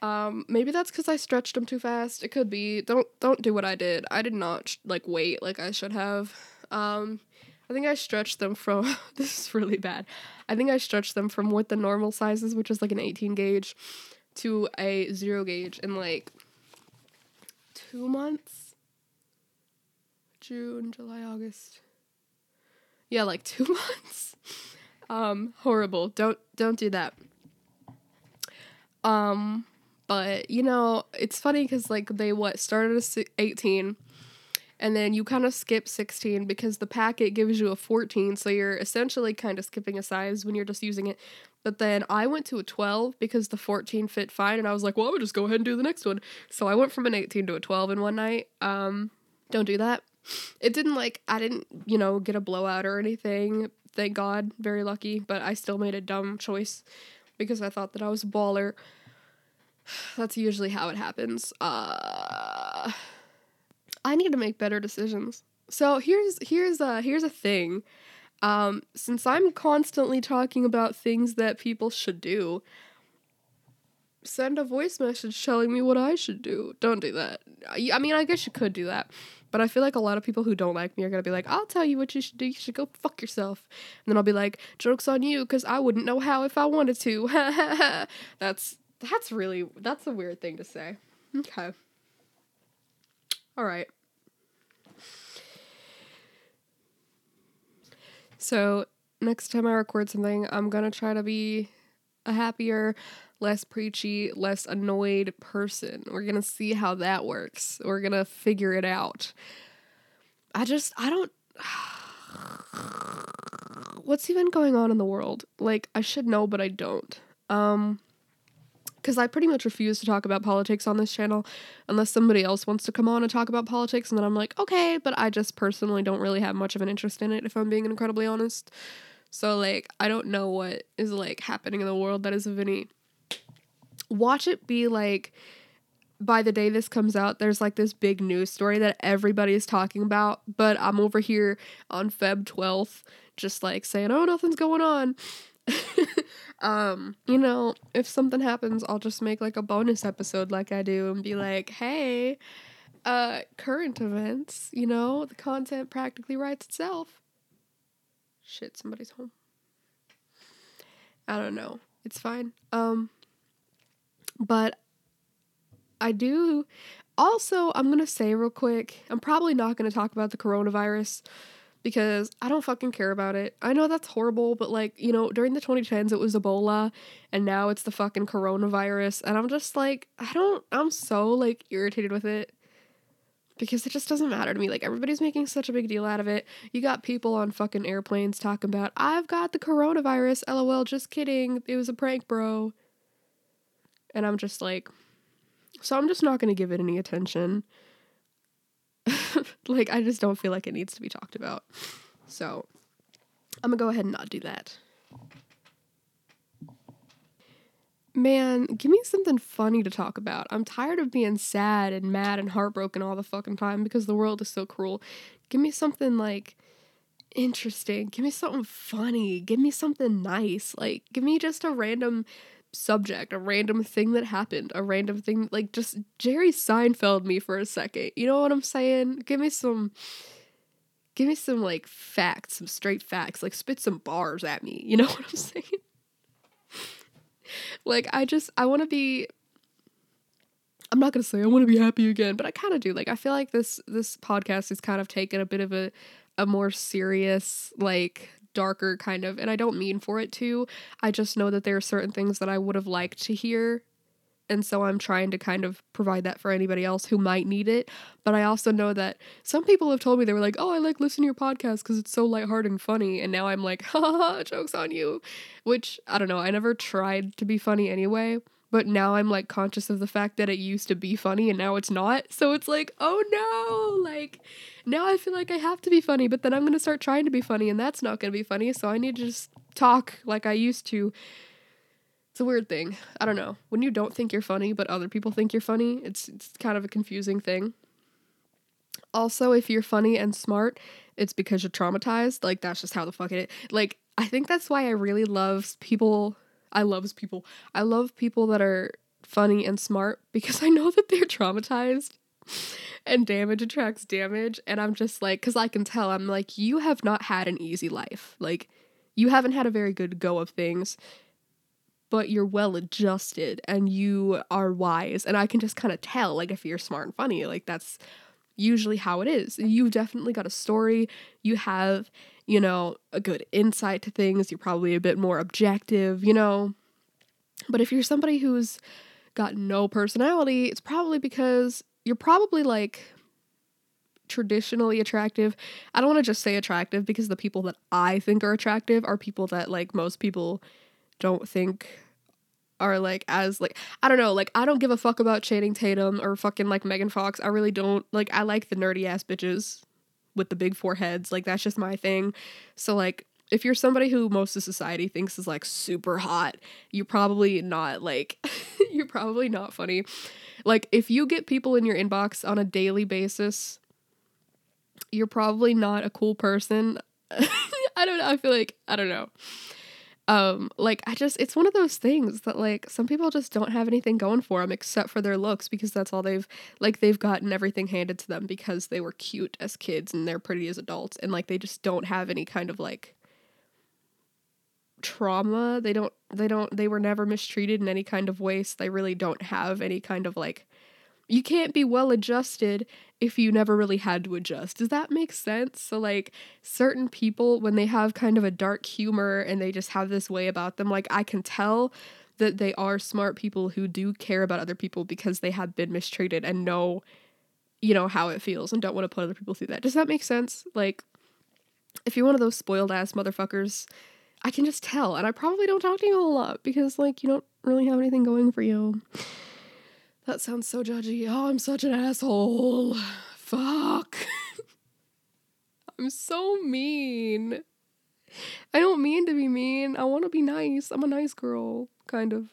um, maybe that's because I stretched them too fast. It could be. Don't don't do what I did. I did not like wait like I should have. Um, I think I stretched them from. <laughs> this is really bad. I think I stretched them from what the normal sizes, which is like an 18 gauge, to a zero gauge in like two months. June, July, August. Yeah, like two <laughs> months. Um, horrible. Don't don't do that. Um, but you know, it's funny because like they what started at 18 and then you kind of skip 16 because the packet gives you a 14 so you're essentially kind of skipping a size when you're just using it. But then i went to a 12 because the 14 fit fine and i was like well i would just go ahead and do the next one. So i went from an 18 to a 12 in one night. Um don't do that. It didn't like i didn't you know get a blowout or anything. Thank god very lucky but i still made a dumb choice because i thought that i was a baller that's usually how it happens uh I need to make better decisions. So here's here's a here's a thing. Um, since I'm constantly talking about things that people should do, send a voice message telling me what I should do. Don't do that. I, mean, I guess you could do that, but I feel like a lot of people who don't like me are gonna be like, "I'll tell you what you should do. You should go fuck yourself," and then I'll be like, "Jokes on you," because I wouldn't know how if I wanted to. <laughs> that's that's really that's a weird thing to say. Okay. All right. So, next time I record something, I'm going to try to be a happier, less preachy, less annoyed person. We're going to see how that works. We're going to figure it out. I just, I don't. <sighs> What's even going on in the world? Like, I should know, but I don't. Um, because I pretty much refuse to talk about politics on this channel unless somebody else wants to come on and talk about politics. And then I'm like, okay, but I just personally don't really have much of an interest in it, if I'm being incredibly honest. So, like, I don't know what is like happening in the world that is of any. Watch it be like by the day this comes out, there's like this big news story that everybody is talking about, but I'm over here on Feb 12th, just like saying, oh, nothing's going on. <laughs> um, you know, if something happens, I'll just make like a bonus episode like I do and be like, hey, uh, current events, you know, the content practically writes itself. Shit, somebody's home. I don't know. It's fine. Um, but I do also, I'm going to say real quick, I'm probably not going to talk about the coronavirus because I don't fucking care about it. I know that's horrible, but like, you know, during the 2010s it was Ebola and now it's the fucking coronavirus and I'm just like, I don't I'm so like irritated with it because it just doesn't matter to me. Like everybody's making such a big deal out of it. You got people on fucking airplanes talking about, "I've got the coronavirus." LOL, just kidding. It was a prank, bro. And I'm just like so I'm just not going to give it any attention. <laughs> like I just don't feel like it needs to be talked about. So I'm gonna go ahead and not do that. Man, give me something funny to talk about. I'm tired of being sad and mad and heartbroken all the fucking time because the world is so cruel. Give me something like interesting. Give me something funny. Give me something nice. Like, give me just a random subject, a random thing that happened, a random thing like just Jerry Seinfeld me for a second. You know what I'm saying? Give me some give me some like facts, some straight facts, like spit some bars at me. You <laughs> know what I'm saying? like I just I want to be I'm not going to say I want to be happy again, but I kind of do. Like I feel like this this podcast is kind of taken a bit of a a more serious like darker kind of and I don't mean for it to. I just know that there are certain things that I would have liked to hear and so I'm trying to kind of provide that for anybody else who might need it. But I also know that some people have told me they were like, "Oh, I like listening to your podcast because it's so lighthearted and funny." And now I'm like, <laughs> "Ha ha, jokes on you," which I don't know. I never tried to be funny anyway, but now I'm like conscious of the fact that it used to be funny and now it's not. So it's like, oh no, like now I feel like I have to be funny, but then I'm gonna start trying to be funny and that's not gonna be funny. So I need to just talk like I used to it's a weird thing. I don't know. When you don't think you're funny, but other people think you're funny, it's it's kind of a confusing thing. Also, if you're funny and smart, it's because you're traumatized. Like that's just how the fuck it is. Like I think that's why I really love people. I loves people. I love people that are funny and smart because <laughs> I know that they're traumatized and damage attracts damage and I'm just like cuz I can tell I'm like you have not had an easy life. Like you haven't had a very good go of things but you're well adjusted and you are wise. And I can just kind of tell, like, if you're smart and funny, like, that's usually how it is. You've definitely got a story. You have, you know, a good insight to things. You're probably a bit more objective, you know. But if you're somebody who's got no personality, it's probably because you're probably like traditionally attractive. I don't want to just say attractive because the people that I think are attractive are people that like most people don't think are like as like I don't know, like I don't give a fuck about Channing Tatum or fucking like Megan Fox. I really don't like I like the nerdy ass bitches with the big foreheads. Like that's just my thing. So like if you're somebody who most of society thinks is like super hot, you're probably not like <laughs> you're probably not funny. Like if you get people in your inbox on a daily basis, you're probably not a cool person. <laughs> I don't know. I feel like I don't know um like i just it's one of those things that like some people just don't have anything going for them except for their looks because that's all they've like they've gotten everything handed to them because they were cute as kids and they're pretty as adults and like they just don't have any kind of like trauma. They don't they don't they were never mistreated in any kind of way so they really don't have any kind of like you can't be well adjusted if you never really had to adjust. Does that make sense? So, like, certain people, when they have kind of a dark humor and they just have this way about them, like, I can tell that they are smart people who do care about other people because they have been mistreated and know, you know, how it feels and don't want to put other people through that. Does that make sense? Like, if you're one of those spoiled ass motherfuckers, I can just tell. And I probably don't talk to you a lot because, like, you don't really have anything going for you. That sounds so judgy. Oh, I'm such an asshole. Fuck. <laughs> I'm so mean. I don't mean to be mean. I want to be nice. I'm a nice girl, kind of.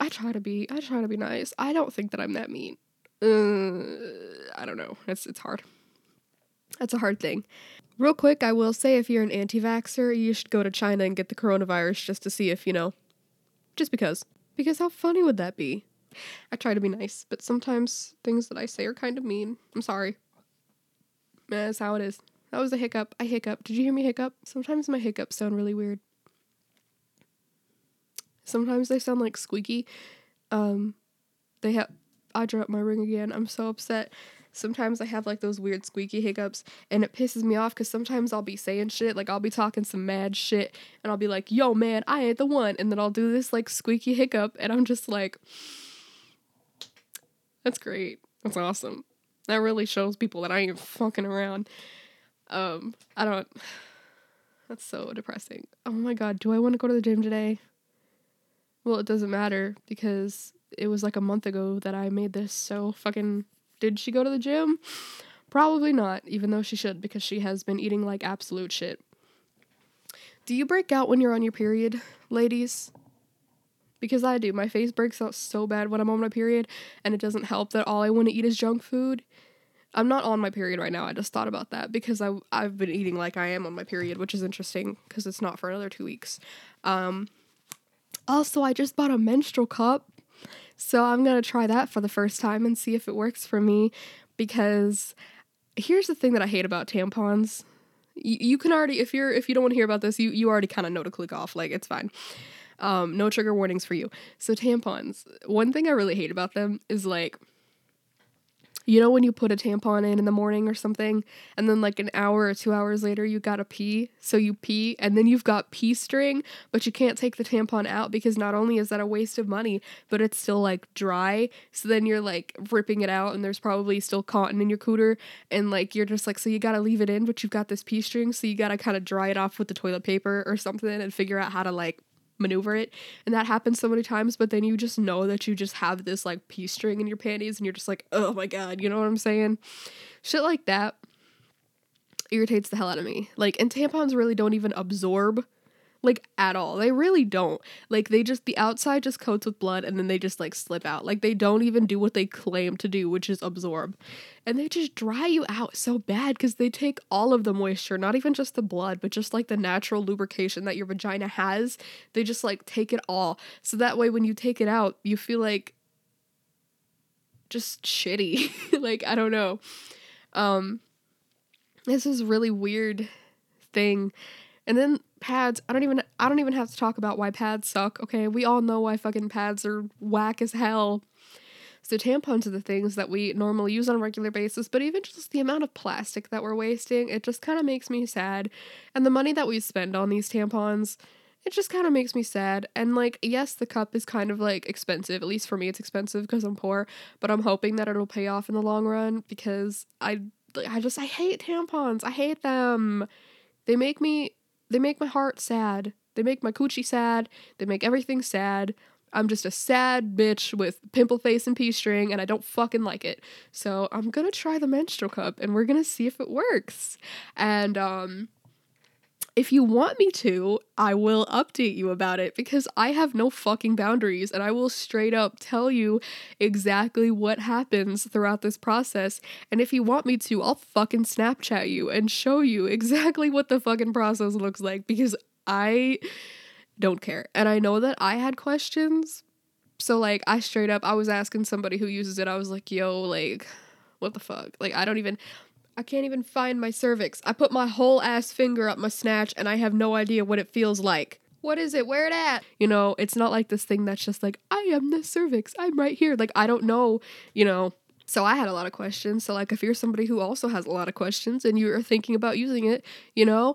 I try to be. I try to be nice. I don't think that I'm that mean. Uh, I don't know. It's it's hard. That's a hard thing. Real quick, I will say if you're an anti-vaxxer, you should go to China and get the coronavirus just to see if, you know, just because. Because how funny would that be? I try to be nice, but sometimes things that I say are kind of mean. I'm sorry. That's how it is. That was a hiccup. I hiccup. Did you hear me hiccup? Sometimes my hiccups sound really weird. Sometimes they sound like squeaky. Um, they have. I dropped my ring again. I'm so upset. Sometimes I have like those weird squeaky hiccups, and it pisses me off because sometimes I'll be saying shit, like I'll be talking some mad shit, and I'll be like, "Yo, man, I ain't the one," and then I'll do this like squeaky hiccup, and I'm just like. That's great. That's awesome. That really shows people that I ain't fucking around. Um, I don't. <sighs> That's so depressing. Oh my god, do I want to go to the gym today? Well, it doesn't matter because it was like a month ago that I made this. So fucking. Did she go to the gym? Probably not, even though she should because she has been eating like absolute shit. Do you break out when you're on your period, ladies? Because I do. My face breaks out so bad when I'm on my period, and it doesn't help that all I want to eat is junk food. I'm not on my period right now. I just thought about that because I I've been eating like I am on my period, which is interesting because it's not for another two weeks. Um, also, I just bought a menstrual cup, so I'm gonna try that for the first time and see if it works for me. Because here's the thing that I hate about tampons. You, you can already if you're if you don't want to hear about this, you you already kind of know to click off. Like it's fine. Um, no trigger warnings for you. So tampons. One thing I really hate about them is like you know when you put a tampon in in the morning or something and then like an hour or 2 hours later you got to pee so you pee and then you've got pee string but you can't take the tampon out because not only is that a waste of money but it's still like dry so then you're like ripping it out and there's probably still cotton in your cooter and like you're just like so you got to leave it in but you've got this pee string so you got to kind of dry it off with the toilet paper or something and figure out how to like maneuver it. And that happens so many times, but then you just know that you just have this like pee string in your panties and you're just like, oh my God, you know what I'm saying? Shit like that irritates the hell out of me. Like, and tampons really don't even absorb like at all. They really don't. Like they just the outside just coats with blood and then they just like slip out. Like they don't even do what they claim to do, which is absorb. And they just dry you out so bad cuz they take all of the moisture, not even just the blood, but just like the natural lubrication that your vagina has. They just like take it all. So that way when you take it out, you feel like just shitty. <laughs> like I don't know. Um this is really weird thing and then pads, I don't even I don't even have to talk about why pads suck, okay? We all know why fucking pads are whack as hell. So tampons are the things that we normally use on a regular basis, but even just the amount of plastic that we're wasting, it just kind of makes me sad. And the money that we spend on these tampons, it just kind of makes me sad. And like, yes, the cup is kind of like expensive. At least for me, it's expensive because I'm poor. But I'm hoping that it'll pay off in the long run because I, I just I hate tampons. I hate them. They make me, they make my heart sad. They make my coochie sad. They make everything sad. I'm just a sad bitch with pimple face and pee string, and I don't fucking like it. So I'm gonna try the menstrual cup, and we're gonna see if it works. And um, if you want me to, I will update you about it because I have no fucking boundaries and I will straight up tell you exactly what happens throughout this process. And if you want me to, I'll fucking Snapchat you and show you exactly what the fucking process looks like because I don't care. And I know that I had questions. So like I straight up I was asking somebody who uses it. I was like, "Yo, like what the fuck? Like I don't even I can't even find my cervix. I put my whole ass finger up my snatch and I have no idea what it feels like. What is it? Where it at? You know, it's not like this thing that's just like, I am the cervix. I'm right here. Like I don't know, you know. So I had a lot of questions. So like if you're somebody who also has a lot of questions and you're thinking about using it, you know,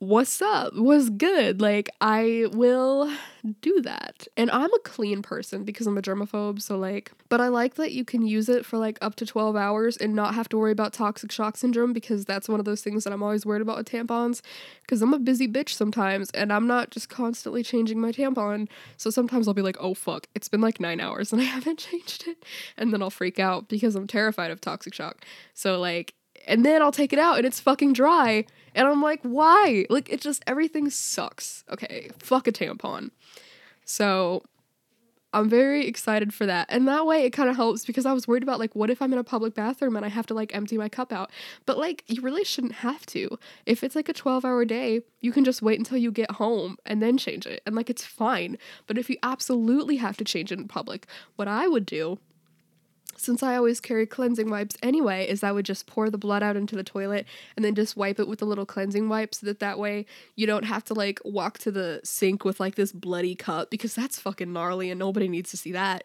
what's up? What's good? Like, I will do that. And I'm a clean person because I'm a germaphobe. So, like, but I like that you can use it for like up to 12 hours and not have to worry about toxic shock syndrome because that's one of those things that I'm always worried about with tampons because I'm a busy bitch sometimes and I'm not just constantly changing my tampon. So sometimes I'll be like, oh fuck, it's been like nine hours and I <laughs> haven't changed it. And then I'll freak out because I'm terrified of toxic shock. So, like, and then I'll take it out and it's fucking dry. And I'm like, why? Like, it just, everything sucks. Okay, fuck a tampon. So I'm very excited for that. And that way it kind of helps because I was worried about, like, what if I'm in a public bathroom and I have to, like, empty my cup out? But, like, you really shouldn't have to. If it's like a 12 hour day, you can just wait until you get home and then change it. And, like, it's fine. But if you absolutely have to change it in public, what I would do since I always carry cleansing wipes anyway, is I would just pour the blood out into the toilet and then just wipe it with a little cleansing wipe so that that way you don't have to like walk to the sink with like this bloody cup because that's fucking gnarly and nobody needs to see that.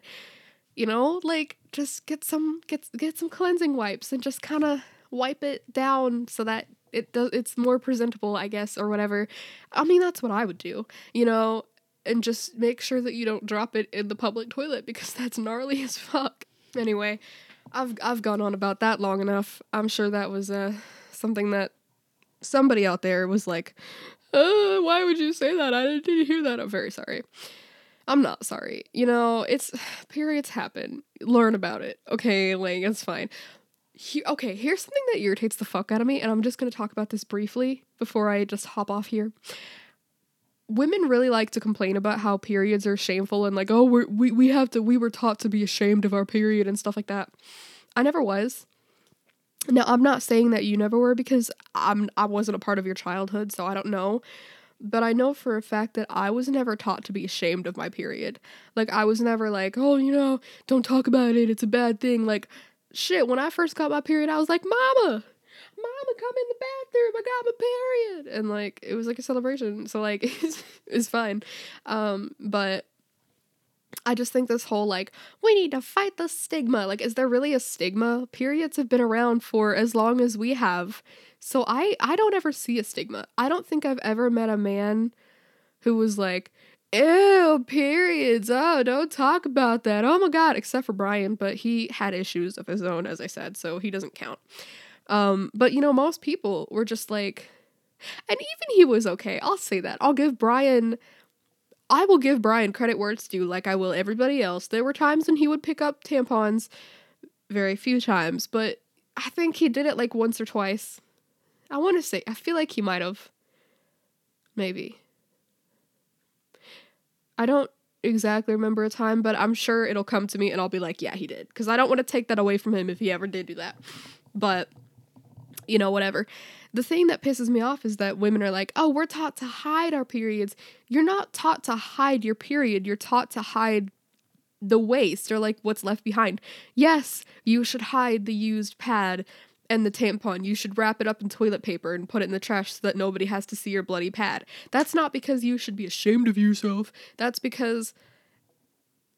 You know, like just get some get get some cleansing wipes and just kind of wipe it down so that it does it's more presentable, I guess, or whatever. I mean, that's what I would do. You know, and just make sure that you don't drop it in the public toilet because <laughs> that's gnarly as fuck. Anyway, I've I've gone on about that long enough. I'm sure that was uh something that somebody out there was like, uh, why would you say that? I didn't hear that. I'm very sorry. I'm not sorry. You know, it's <sighs> periods happen. Learn about it. Okay, like it's fine. He, okay, here's something that irritates the fuck out of me, and I'm just gonna talk about this briefly before I just hop off here women really like to complain about how periods are shameful and like oh we're, we we have to we were taught to be ashamed of our period and stuff like that. I never was. Now I'm not saying that you never were because I'm I wasn't a part of your childhood, so I don't know. But I know for a fact that I was never taught to be ashamed of my period. Like I was never like, "Oh, you know, don't talk about it. It's a bad thing." Like shit, when I first got my period, I was like, "Mama, Mama, come in the bathroom. I got my period. And like it was like a celebration. So like <laughs> it's, it's fine. Um, but I just think this whole like we need to fight the stigma. Like, is there really a stigma? Periods have been around for as long as we have. So I I don't ever see a stigma. I don't think I've ever met a man who was like, ew, periods. Oh, don't talk about that. Oh my god, except for Brian, but he had issues of his own, as I said, so he doesn't count. Um, but you know, most people were just like, and even he was okay. I'll say that. I'll give Brian, I will give Brian credit where it's due, like I will everybody else. There were times when he would pick up tampons, very few times, but I think he did it like once or twice. I want to say, I feel like he might have. Maybe. I don't exactly remember a time, but I'm sure it'll come to me and I'll be like, yeah, he did. Because I don't want to take that away from him if he ever did do that. But you know, whatever. The thing that pisses me off is that women are like, oh, we're taught to hide our periods. You're not taught to hide your period. You're taught to hide the waste or like what's left behind. Yes, you should hide the used pad, and the tampon, you should wrap it up in toilet paper and put it in the trash so that nobody has to see your bloody pad. That's not because you should be ashamed of yourself. That's because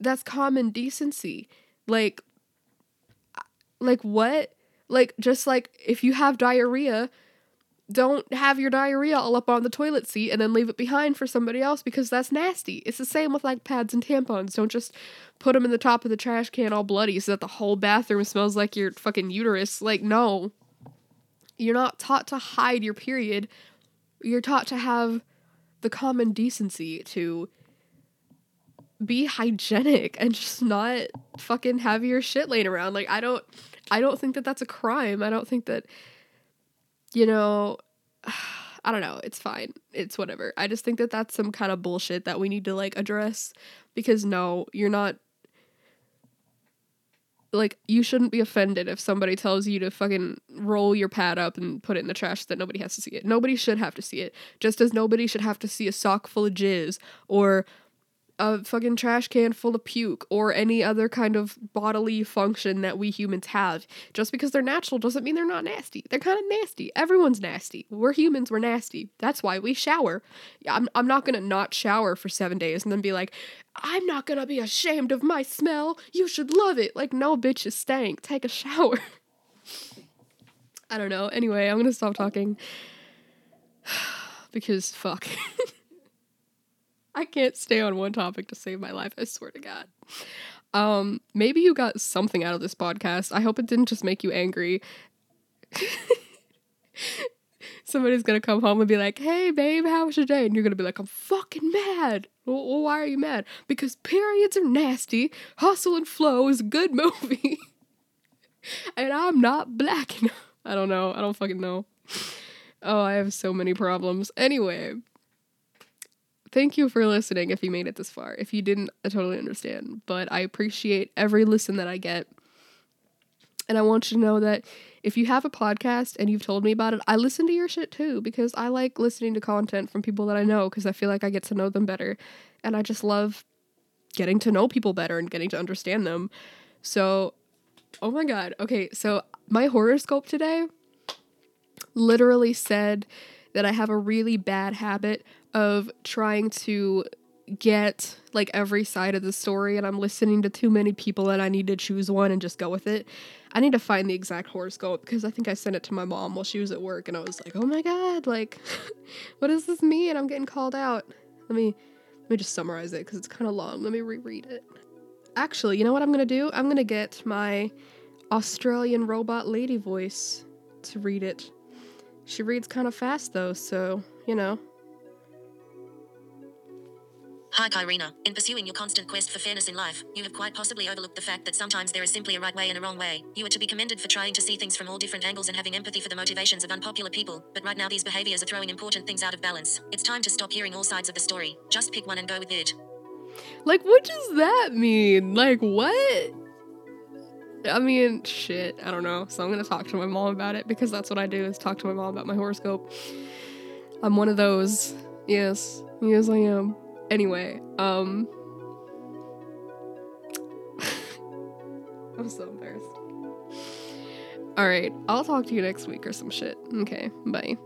that's common decency. Like like what? Like just like if you have diarrhea, don't have your diarrhea all up on the toilet seat and then leave it behind for somebody else because that's nasty. It's the same with like pads and tampons. Don't just put them in the top of the trash can all bloody so that the whole bathroom smells like your fucking uterus. Like, no. You're not taught to hide your period. You're taught to have the common decency to be hygienic and just not fucking have your shit laying around. Like, I don't. I don't think that that's a crime. I don't think that you know, <sighs> I don't know. It's fine. It's whatever. I just think that that's some kind of bullshit that we need to like address because no, you're not like you shouldn't be offended if somebody tells you to fucking roll your pad up and put it in the trash so that nobody has to see it. Nobody should have to see it. Just as nobody should have to see a sock full of jizz or a fucking trash can full of puke or any other kind of bodily function that we humans have. Just because they're natural doesn't mean they're not nasty. They're kind of nasty. Everyone's nasty. We're humans, we're nasty. That's why we shower. I'm, I'm not gonna not shower for seven days and then be like, I'm not gonna be ashamed of my smell. You should love it. Like, no, bitch, you stank. Take a shower. <laughs> I don't know. Anyway, I'm gonna stop talking. <sighs> because fuck. <laughs> I can't stay on one topic to save my life. I swear to God. Um, maybe you got something out of this podcast. I hope it didn't just make you angry. <laughs> Somebody's gonna come home and be like, "Hey, babe, how was your day?" And you're gonna be like, "I'm fucking mad." Well, why are you mad? Because periods are nasty. Hustle and Flow is a good <laughs> movie, and I'm not black <laughs> enough. I don't know. I don't fucking know. Oh, I have so many problems. Anyway, thank you for listening if you made it this far. If you didn't, I totally understand. But I appreciate every listen that I get. And I want you to know that if you have a podcast and you've told me about it, I listen to your shit too because I like listening to content from people that I know because I feel like I get to know them better. And I just love getting to know people better and getting to understand them. So, oh my God. Okay, so my horoscope today literally said that I have a really bad habit of trying to get like every side of the story and I'm listening to too many people and I need to choose one and just go with it. I need to find the exact horoscope because I think I sent it to my mom while she was at work and I was like, "Oh my god, like <laughs> what does this mean? I'm getting called out." Let me let me just summarize it cuz it's kind of long. Let me reread it. Actually, you know what I'm going to do? I'm going to get my Australian robot lady voice to read it. She reads kind of fast though, so, you know, Hi, Kyrena. In pursuing your constant quest for fairness in life, you have quite possibly overlooked the fact that sometimes there is simply a right way and a wrong way. You are to be commended for trying to see things from all different angles and having empathy for the motivations of unpopular people, but right now these behaviors are throwing important things out of balance. It's time to stop hearing all sides of the story. Just pick one and go with it. Like, what does that mean? Like, what? I mean, shit, I don't know. So I'm gonna talk to my mom about it because that's what I do is talk to my mom about my horoscope. I'm one of those. Yes, yes, I am. Anyway, um. I'm so embarrassed. Alright, I'll talk to you next week or some shit. Okay, bye.